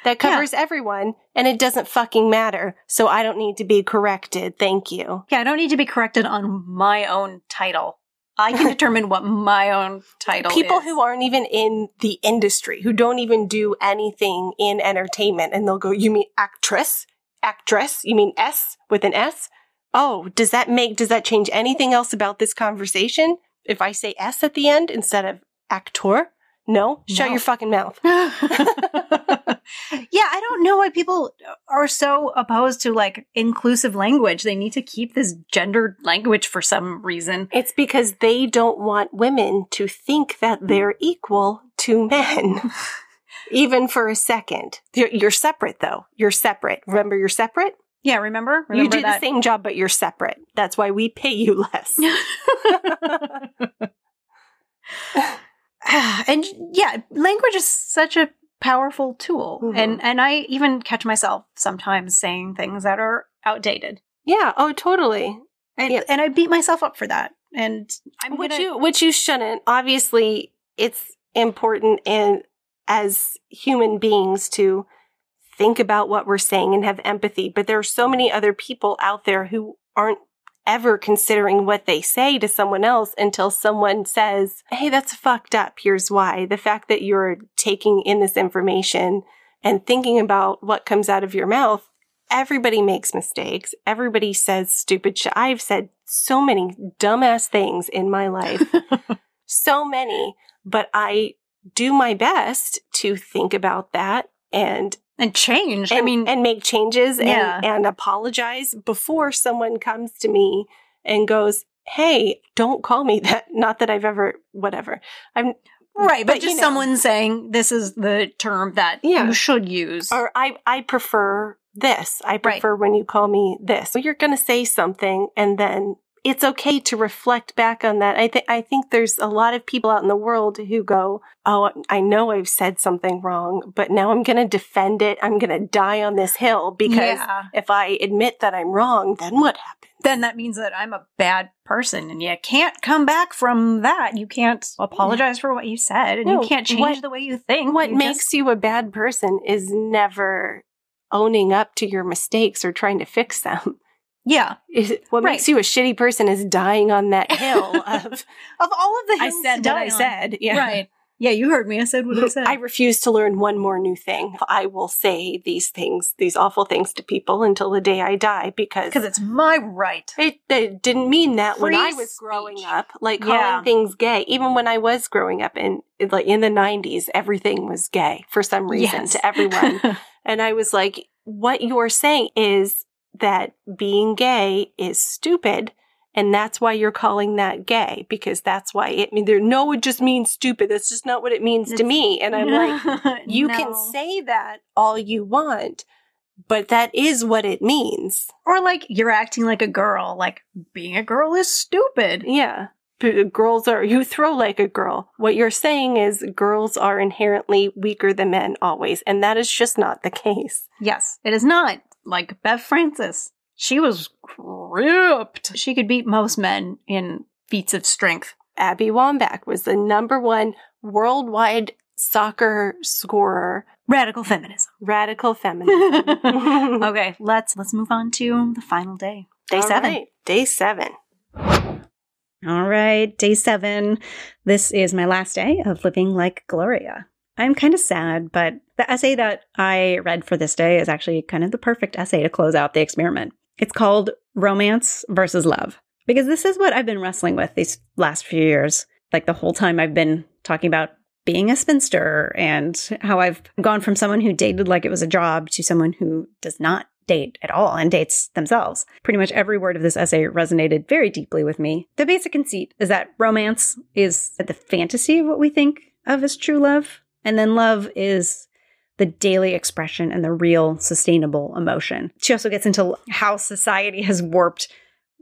that covers yeah. everyone and it doesn't fucking matter. So I don't need to be corrected. Thank you. Yeah, I don't need to be corrected on my own title. I can determine what my own title is. People is. who aren't even in the industry, who don't even do anything in entertainment, and they'll go, You mean actress? Actress? You mean S with an S? Oh, does that make, does that change anything else about this conversation? If I say S at the end instead of actor? No? Shut no. your fucking mouth. yeah, I don't know why people are so opposed to like inclusive language. They need to keep this gendered language for some reason. It's because they don't want women to think that they're equal to men. Even for a second. You're, you're, separate though. You're separate. Remember you're separate? Yeah, remember? remember you do that? the same job, but you're separate. That's why we pay you less. and yeah, language is such a powerful tool. Mm-hmm. And and I even catch myself sometimes saying things that are outdated. Yeah, oh totally. And yeah. and I beat myself up for that. And I'm which gonna- you which you shouldn't. Obviously, it's important and as human beings to think about what we're saying and have empathy. But there are so many other people out there who aren't ever considering what they say to someone else until someone says, Hey, that's fucked up. Here's why. The fact that you're taking in this information and thinking about what comes out of your mouth. Everybody makes mistakes. Everybody says stupid shit. I've said so many dumbass things in my life. so many, but I do my best to think about that and and change. And, I mean, and make changes yeah. and, and apologize before someone comes to me and goes, Hey, don't call me that. Not that I've ever, whatever. I'm right, but, but just you know, someone saying this is the term that yeah. you should use. Or I, I prefer this. I prefer right. when you call me this. So you're going to say something and then it's okay to reflect back on that. I think I think there's a lot of people out in the world who go, "Oh, I know I've said something wrong, but now I'm going to defend it. I'm going to die on this hill because yeah. if I admit that I'm wrong, then what happens?" Then that means that I'm a bad person and you can't come back from that. You can't apologize for what you said and no, you can't change what, the way you think. What you makes just... you a bad person is never owning up to your mistakes or trying to fix them. Yeah. what right. makes you a shitty person is dying on that hill of of all of the hills. I said what I on. said. Yeah. Right. Yeah, you heard me. I said what I said. I refuse to learn one more new thing. I will say these things, these awful things to people until the day I die because because it's my right. It, it didn't mean that Free when I was speech. growing up, like calling yeah. things gay. Even when I was growing up in like in the nineties, everything was gay for some reason yes. to everyone, and I was like, "What you're saying is that being gay is stupid and that's why you're calling that gay because that's why it mean there no it just means stupid that's just not what it means it's, to me and i'm like you no. can say that all you want but that is what it means. Or like you're acting like a girl, like being a girl is stupid. Yeah. P- uh, Girls are, you throw like a girl. What you're saying is girls are inherently weaker than men always, and that is just not the case. Yes, it is not like Bev Francis. She was ripped. She could beat most men in feats of strength. Abby Wambach was the number one worldwide soccer scorer, Radical feminism. radical feminism. okay, let's let's move on to the final day. Day All seven. right, Day seven. All right, day seven. This is my last day of living like Gloria. I'm kind of sad, but the essay that I read for this day is actually kind of the perfect essay to close out the experiment. It's called Romance versus Love, because this is what I've been wrestling with these last few years. Like the whole time I've been talking about being a spinster and how I've gone from someone who dated like it was a job to someone who does not date at all and dates themselves. Pretty much every word of this essay resonated very deeply with me. The basic conceit is that romance is the fantasy of what we think of as true love, and then love is the daily expression and the real sustainable emotion. She also gets into how society has warped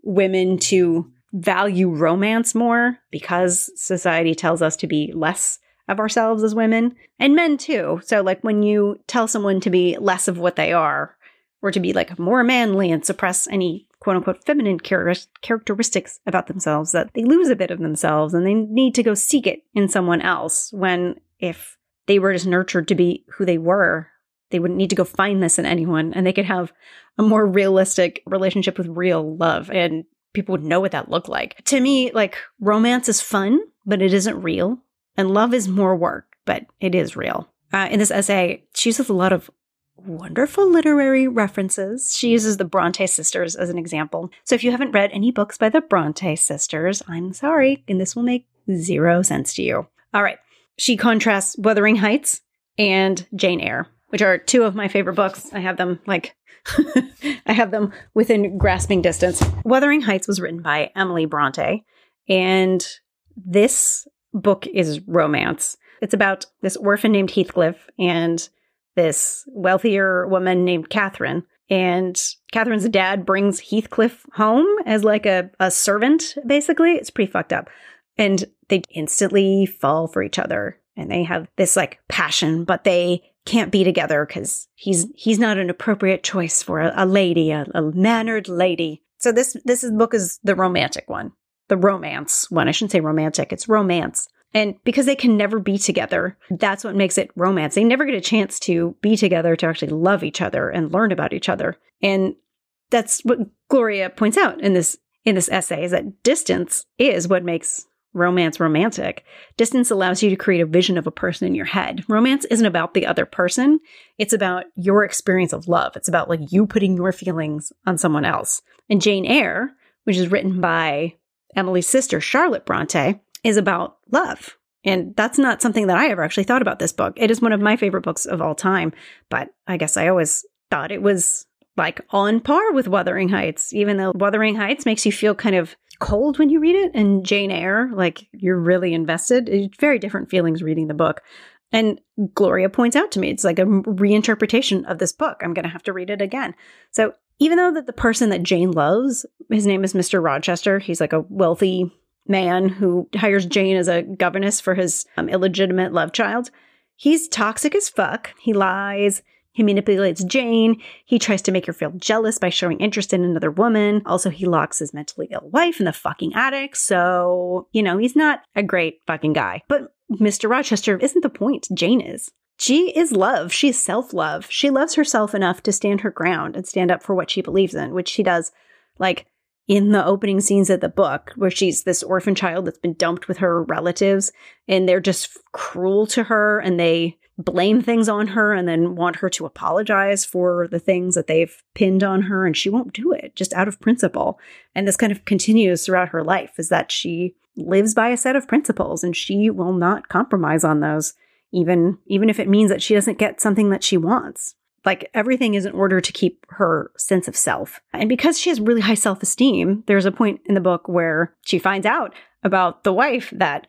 women to value romance more because society tells us to be less of ourselves as women and men too. So, like, when you tell someone to be less of what they are, or to be like more manly and suppress any quote unquote feminine char- characteristics about themselves, that they lose a bit of themselves and they need to go seek it in someone else. When if they were just nurtured to be who they were, they wouldn't need to go find this in anyone and they could have a more realistic relationship with real love and people would know what that looked like. To me, like romance is fun, but it isn't real. And love is more work, but it is real. Uh, in this essay, she uses a lot of wonderful literary references. She uses the Bronte sisters as an example. So if you haven't read any books by the Bronte sisters, I'm sorry, and this will make zero sense to you. All right. She contrasts Wuthering Heights and Jane Eyre, which are two of my favorite books. I have them like I have them within grasping distance. Wuthering Heights was written by Emily Bronte, and this book is romance. It's about this orphan named Heathcliff and this wealthier woman named Catherine. And Catherine's dad brings Heathcliff home as like a, a servant, basically. It's pretty fucked up. And they instantly fall for each other and they have this like passion, but they can't be together because he's he's not an appropriate choice for a, a lady, a, a mannered lady. So this this is, book is the romantic one, the romance one. I shouldn't say romantic; it's romance. And because they can never be together, that's what makes it romance. They never get a chance to be together to actually love each other and learn about each other. And that's what Gloria points out in this in this essay is that distance is what makes romance romantic. Distance allows you to create a vision of a person in your head. Romance isn't about the other person. It's about your experience of love. It's about like you putting your feelings on someone else. And Jane Eyre, which is written by Emily's sister, Charlotte Bronte, is about love. And that's not something that I ever actually thought about this book. It is one of my favorite books of all time, but I guess I always thought it was like on par with Wuthering Heights, even though Wuthering Heights makes you feel kind of cold when you read it, and Jane Eyre, like you're really invested. It's very different feelings reading the book. And Gloria points out to me, it's like a reinterpretation of this book. I'm going to have to read it again. So even though that the person that Jane loves, his name is Mr. Rochester, he's like a wealthy man who hires Jane as a governess for his um, illegitimate love child. He's toxic as fuck. He lies. He manipulates Jane. He tries to make her feel jealous by showing interest in another woman. Also, he locks his mentally ill wife in the fucking attic. So, you know, he's not a great fucking guy. But Mr. Rochester isn't the point. Jane is. She is love. She's self love. She loves herself enough to stand her ground and stand up for what she believes in, which she does, like, in the opening scenes of the book, where she's this orphan child that's been dumped with her relatives, and they're just cruel to her and they blame things on her and then want her to apologize for the things that they've pinned on her, and she won't do it just out of principle. And this kind of continues throughout her life is that she lives by a set of principles and she will not compromise on those even even if it means that she doesn't get something that she wants like everything is in order to keep her sense of self and because she has really high self-esteem there's a point in the book where she finds out about the wife that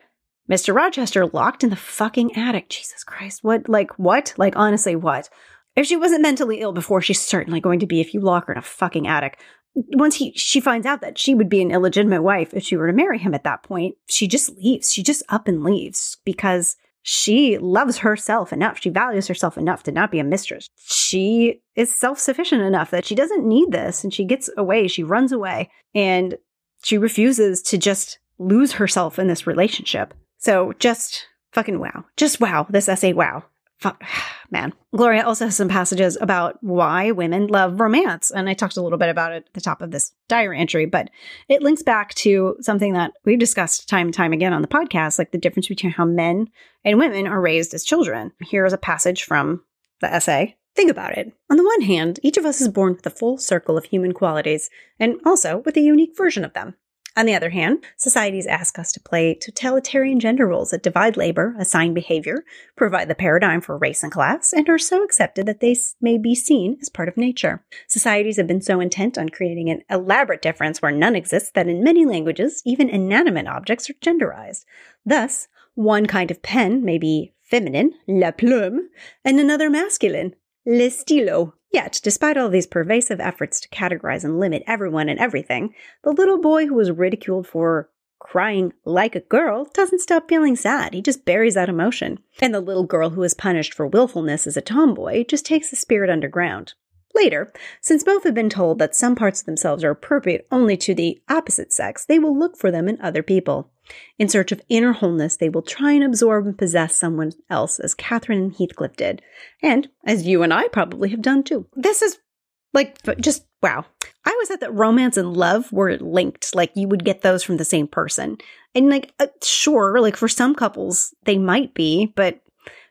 Mr. Rochester locked in the fucking attic. Jesus Christ. What, like, what? Like, honestly, what? If she wasn't mentally ill before, she's certainly going to be if you lock her in a fucking attic. Once he she finds out that she would be an illegitimate wife if she were to marry him at that point, she just leaves. She just up and leaves because she loves herself enough. She values herself enough to not be a mistress. She is self sufficient enough that she doesn't need this and she gets away. She runs away and she refuses to just lose herself in this relationship. So just fucking wow. Just wow. This essay, wow. Man. Gloria also has some passages about why women love romance. And I talked a little bit about it at the top of this diary entry, but it links back to something that we've discussed time and time again on the podcast, like the difference between how men and women are raised as children. Here is a passage from the essay. Think about it. On the one hand, each of us is born with a full circle of human qualities, and also with a unique version of them. On the other hand, societies ask us to play totalitarian gender roles that divide labor, assign behavior, provide the paradigm for race and class, and are so accepted that they may be seen as part of nature. Societies have been so intent on creating an elaborate difference where none exists that in many languages, even inanimate objects are genderized. Thus, one kind of pen may be feminine, la plume, and another masculine, le stylo. Yet, despite all these pervasive efforts to categorize and limit everyone and everything, the little boy who was ridiculed for crying like a girl doesn't stop feeling sad. He just buries that emotion. And the little girl who is punished for willfulness as a tomboy just takes the spirit underground. Later, since both have been told that some parts of themselves are appropriate only to the opposite sex, they will look for them in other people. In search of inner wholeness, they will try and absorb and possess someone else, as Catherine and Heathcliff did, and as you and I probably have done too. This is like just wow. I always thought that romance and love were linked, like you would get those from the same person. And like, uh, sure, like for some couples, they might be, but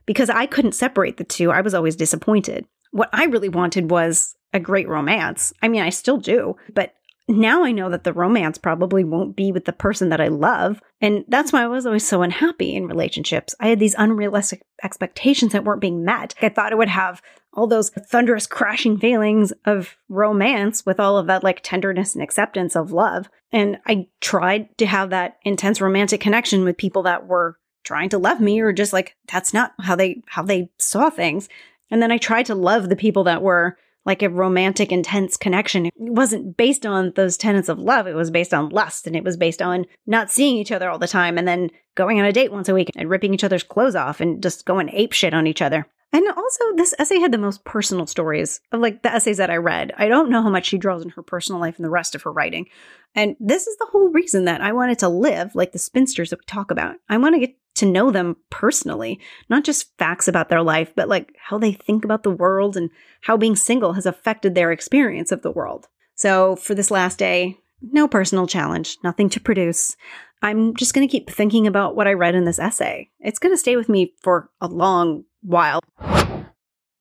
because I couldn't separate the two, I was always disappointed. What I really wanted was a great romance. I mean, I still do, but now I know that the romance probably won't be with the person that I love. And that's why I was always so unhappy in relationships. I had these unrealistic expectations that weren't being met. I thought it would have all those thunderous crashing feelings of romance with all of that like tenderness and acceptance of love. And I tried to have that intense romantic connection with people that were trying to love me or just like that's not how they how they saw things. And then I tried to love the people that were like a romantic, intense connection. It wasn't based on those tenets of love. It was based on lust and it was based on not seeing each other all the time and then going on a date once a week and ripping each other's clothes off and just going ape shit on each other. And also, this essay had the most personal stories of like the essays that I read. I don't know how much she draws in her personal life and the rest of her writing. And this is the whole reason that I wanted to live like the spinsters that we talk about. I want to get to know them personally, not just facts about their life, but like how they think about the world and how being single has affected their experience of the world. So for this last day, no personal challenge, nothing to produce. I'm just going to keep thinking about what I read in this essay. It's going to stay with me for a long while.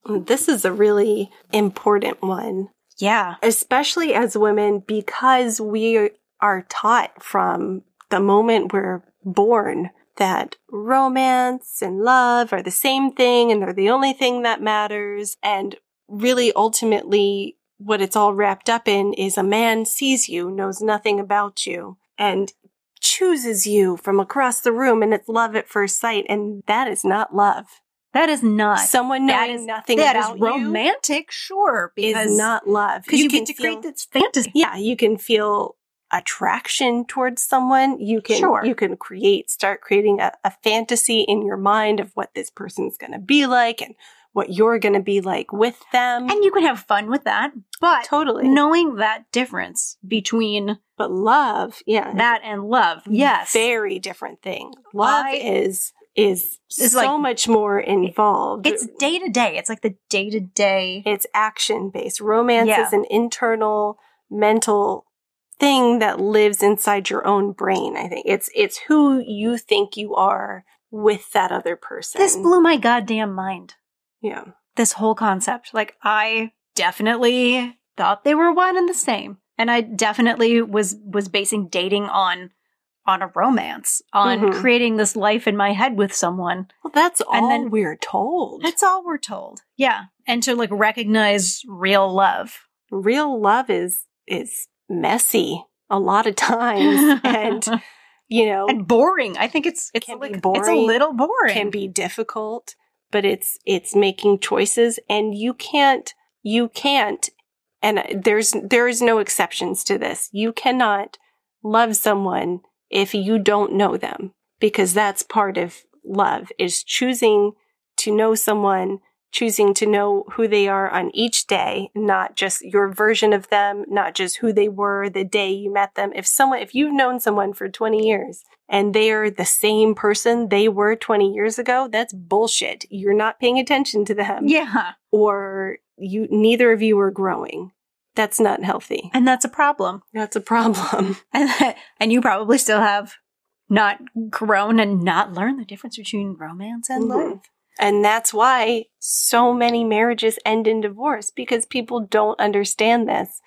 Mm, this is a really important one. Yeah. Especially as women, because we are taught from the moment we're born that romance and love are the same thing and they're the only thing that matters. And really, ultimately, what it's all wrapped up in is a man sees you, knows nothing about you, and chooses you from across the room, and it's love at first sight. And that is not love. That is not someone knowing that is, nothing that about is romantic, sure, because is not love. because you, can get to feel- create this fantasy. yeah, you can feel attraction towards someone. You can Sure. you can create start creating a, a fantasy in your mind of what this person's going to be like and what you're going to be like with them. And you can have fun with that, but totally. knowing that difference between but love, yeah, that and love, yes, very different thing. Love I- is is It's so like- much more involved. it's day to day. It's like the day to day. it's action based. Romance Yeah. is an internal mental thing that lives inside your own brain. I think it's it's who you think you are with that other person. This blew my goddamn mind. yeah. This whole concept, like I definitely thought they were one and the same, and I definitely was was basing dating on on a romance, on Mhm. creating this life in my head with someone. Well, that's all And then- we're told. That's all we're told. Yeah. And to like recognize real love. Real love is is messy a lot of times, and you know and boring. I think it's it's Can be like it's a little boring. It can be difficult. but it's it's making choices and you can't you can't and there's there is no exceptions to this. You cannot love someone if you don't know them because that's part of love is choosing to know someone choosing to know who they are on each day, not just your version of them, not just who they were the day you met them. If someone, if you've known someone for 20 years and they are the same person they were 20 years ago, that's bullshit. You're not paying attention to them. Yeah. Or you, neither of you are growing. That's not healthy. And that's a problem. That's a problem. And, and you probably still have not grown and not learned the difference between romance and Mhm. love. And that's why so many marriages end in divorce because people don't understand this.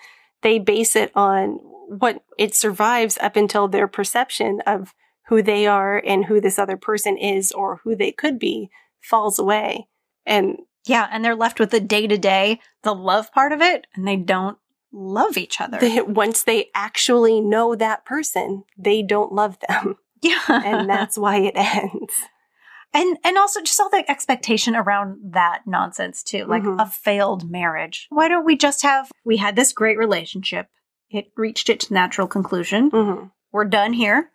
They base it on what it survives up until their perception of who they are and who this other person is or who they could be falls away. And Yeah. And they're left with the day to day, the love part of it, and they don't love each other. they, once they actually know that person, they don't love them. yeah. And that's why it ends. And and also just all the expectation around that nonsense too, like Mhm. a failed marriage. Why don't we just have we had this great relationship. It reached its natural conclusion. hmm We're done here.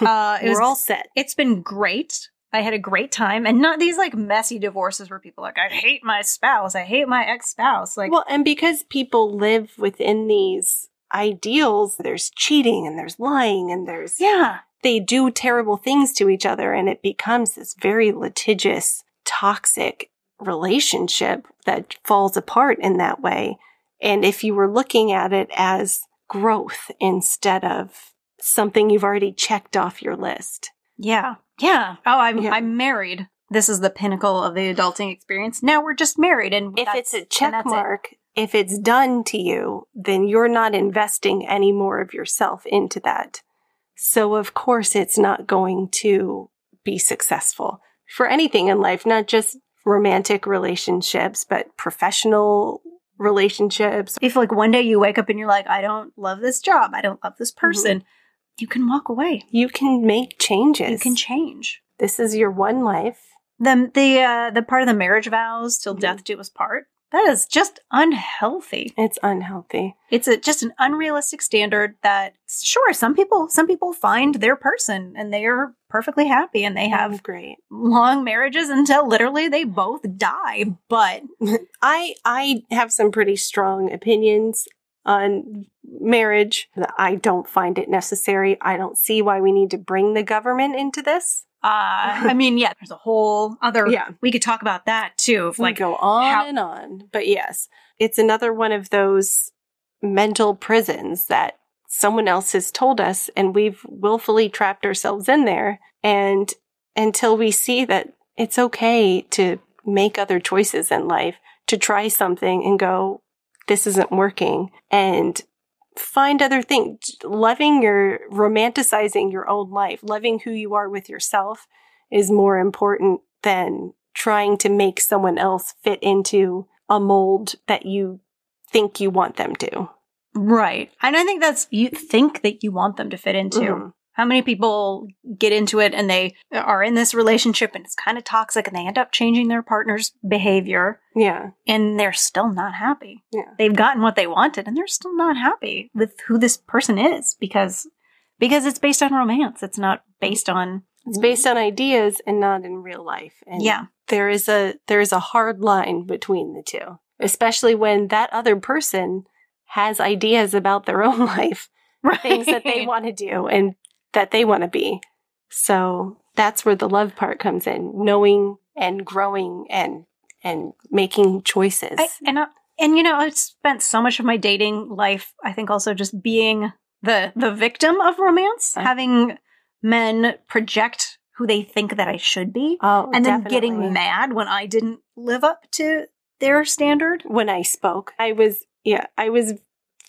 Uh it We're all set. it's been great. I had a great time and not these like messy divorces where people are like I hate my spouse, I hate my ex-spouse. Like well, and because people live within these ideals, there's cheating and there's lying and there's yeah. they do terrible things to each other and it becomes this very litigious, toxic relationship that falls apart in that way. And if you were looking at it as growth instead of something you've already checked off your list. Yeah. Yeah. Oh, I'm Yeah. I'm married. This is the pinnacle of the adulting experience. Now we're just married and If it's a check that's it. mark, if it's done to you, then you're not investing any more of yourself into that. So of course it's not going to be successful for anything in life, not just romantic relationships, but professional relationships. if like one day you wake up and you're like, I don't love this job, I don't love this mm-hmm. person, you can walk away. You can make changes. You can change. this is your one life. The the uh, the part of the marriage vows till Mhm. death do us part. That is just unhealthy. It's unhealthy. It's a, just an unrealistic standard that sure some people some people find their person and they are perfectly happy and they have great. long marriages until literally they both die. But I I have some pretty strong opinions on marriage. I don't find it necessary. I don't see why we need to bring the government into this. uh, I mean, yeah, there's a whole other. Yeah. we could talk about that too. Of Like like, go on how- and on. But yes, it's another one of those mental prisons that someone else has told us and we've willfully trapped ourselves in there and until we see that it's okay to make other choices in life, to try something and go this isn't working and find other things loving your romanticizing your own life loving who you are with yourself is more important than trying to make someone else fit into a mold that you think you want them to right, and I think that's you think that you want them to fit into. Mhm. How many people get into it and they are in this relationship and it's kind of toxic and they end up changing their partner's behavior yeah and they're still not happy. Yeah. They've gotten what they wanted and they're still not happy with who this person is because because it's based on romance. It's not based on it's based on ideas and not in real life and Yeah. there is a there is a hard line between the two especially when that other person has ideas about their own life things that they want to do and that they want to be. So that's where the love part comes in, knowing and growing and and making choices. I, and I, and you know, I've spent so much of my dating life, I think, also just being the the victim of romance, Uh. having men project who they think that I should be, oh, and then definitely. getting mad when I didn't live up to their standard. when I spoke, I was yeah, I was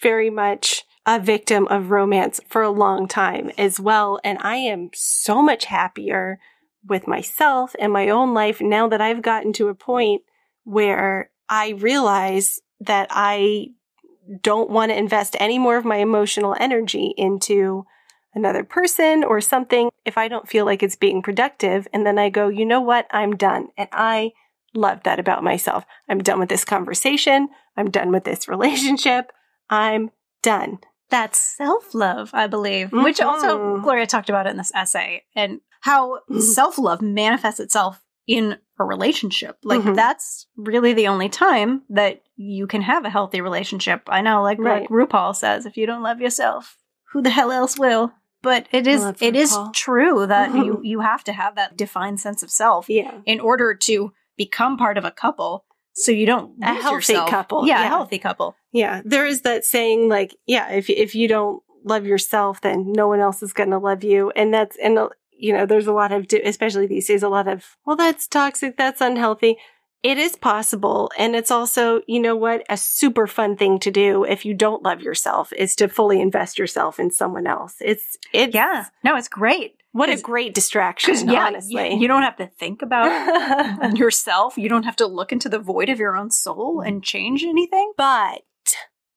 very much a victim of romance for a long time as well, and I am so much happier with myself and my own life now that I've gotten to a point where I realize that I don't want to invest any more of my emotional energy into another person or something if I don't feel like it's being productive. And then I go, you know what? I'm done. And I love that about myself. I'm done with this conversation. I'm done with this relationship. I'm done. That's self love, I believe, which also Mhm. Gloria talked about it in this essay and how self love manifests itself in a relationship. Like, Mhm. that's really the only time that you can have a healthy relationship. I know, like, Right. like RuPaul says, if you don't love yourself, who the hell else will? But it is it is true that you you have to have that defined sense of self Yeah. in order to become part of a couple so you don't A lose healthy yourself. couple, Yeah, yeah. a healthy couple. Yeah. There is that saying like, yeah, if, if you don't love yourself, then no one else is going to love you. And that's, and uh, you know, there's a lot of, especially these days, a lot of, well, that's toxic. That's unhealthy. It is possible. And it's also, you know what, a super fun thing to do if you don't love yourself is to fully invest yourself in someone else. It's, it's, Yeah. No, it's great. What a great distraction, yeah, honestly. You, you don't have to think about yourself. You don't have to look into the void of your own soul mm. and change anything. but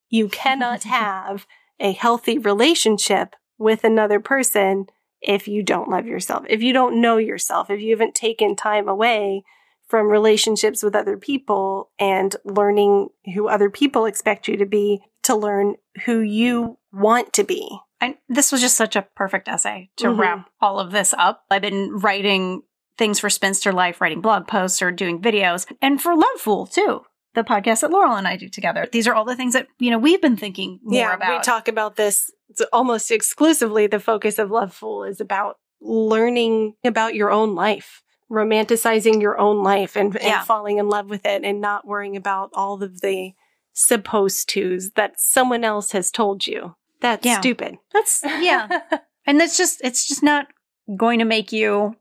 you cannot have a healthy relationship with another person if you don't love yourself, if you don't know yourself, if you haven't taken time away from relationships with other people and learning who other people expect you to be to learn who you want to be. And this was just such a perfect essay to Mhm. wrap all of this up. I've been writing things for Spinster Life, writing blog posts or doing videos, and for Lovefool too. The podcast that Laurel and I do together. These are all the things that, you know, we've been thinking more yeah, about. we talk about this it's almost exclusively. The focus of Lovefool is about learning about your own life, romanticizing your own life, and, and Yeah. falling in love with it, and not worrying about all of the supposed tos that someone else has told you. That's Yeah. stupid. That's, yeah. and that's just, it's just not going to make you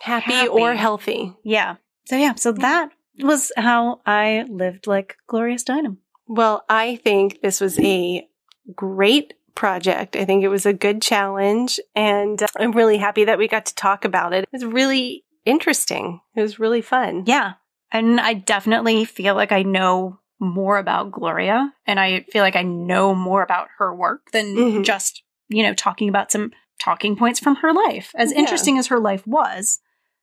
happy, Happy. or healthy. Yeah. So yeah, so that was how I lived like Gloria Steinem. Well, I think this was a great project. I think it was a good challenge, and I'm really happy that we got to talk about it. It was really interesting. It was really fun. Yeah. And I definitely feel like I know more about Gloria and I feel like I know more about her work than Mhm. just, you know, talking about some talking points from her life. As Yeah. interesting as her life was,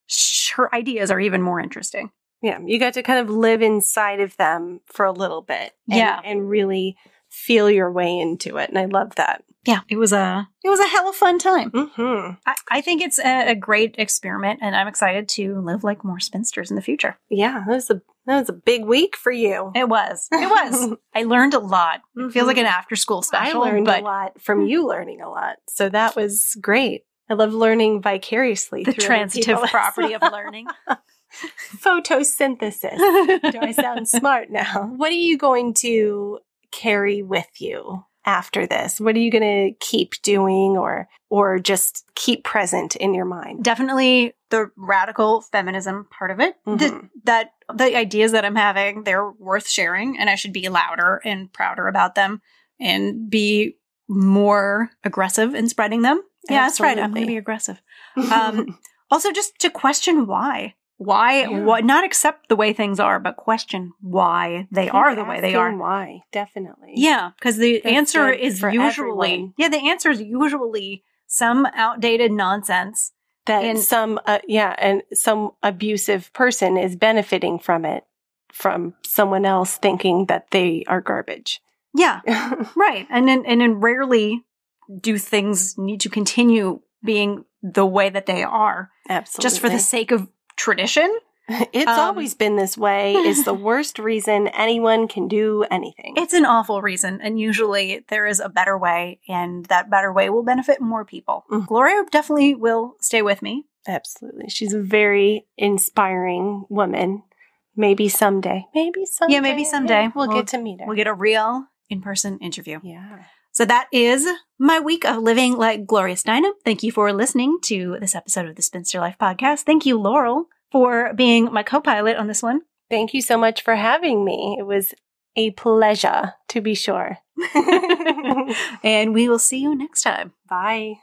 sh- her ideas are even more interesting. Yeah, you got to kind of live inside of them for a little bit. and- Yeah. and really feel your way into it. And I love that. Yeah, it was a it was a hell of a fun time. hmm I, I think it's a, a great experiment, and I'm excited to live like more spinsters in the future. Yeah, that was a that was a big week for you. It was. It was. I learned a lot. It feels like an after school special. I learned but a lot from you learning a lot, so that was great. I love learning vicariously. the through transitive property of learning. photosynthesis. Do I sound smart now? What are you going to carry with you after this? What are you going to keep doing or or just keep present in your mind? Definitely the radical feminism part of it. The- Mhm. that the ideas that I'm having, they're worth sharing, and I should be louder and prouder about them and be more aggressive in spreading them. Yeah, that's right. I'm going to be aggressive. Um, Also, just to question why. Why, Yeah. what, not accept the way things are, but question why they Keep are the way they are. Why? Definitely. Yeah, because the That's answer is usually, everyone. yeah, the answer is usually some outdated nonsense. that And- some uh, yeah and some abusive person is benefiting from it from someone else thinking that they are garbage Yeah, right. And then, and then rarely do things need to continue being the way that they are absolutely just for the sake of tradition. it's um, always been this way is the worst reason anyone can do anything It's an awful reason, and usually there is a better way, and that better way will benefit more people. Mhm. Gloria definitely will stay with me. absolutely she's a very inspiring woman maybe someday maybe someday Yeah, maybe someday. we'll, We'll- get to meet her We'll get a real in person interview. yeah So that is my week of living like Gloria Steinem. Thank you for listening to this episode of the Spinster Life podcast. Thank you, Laurel, for being my co pilot on this one. thank you so much for having me it was a pleasure to be sure and we will see you next time. bye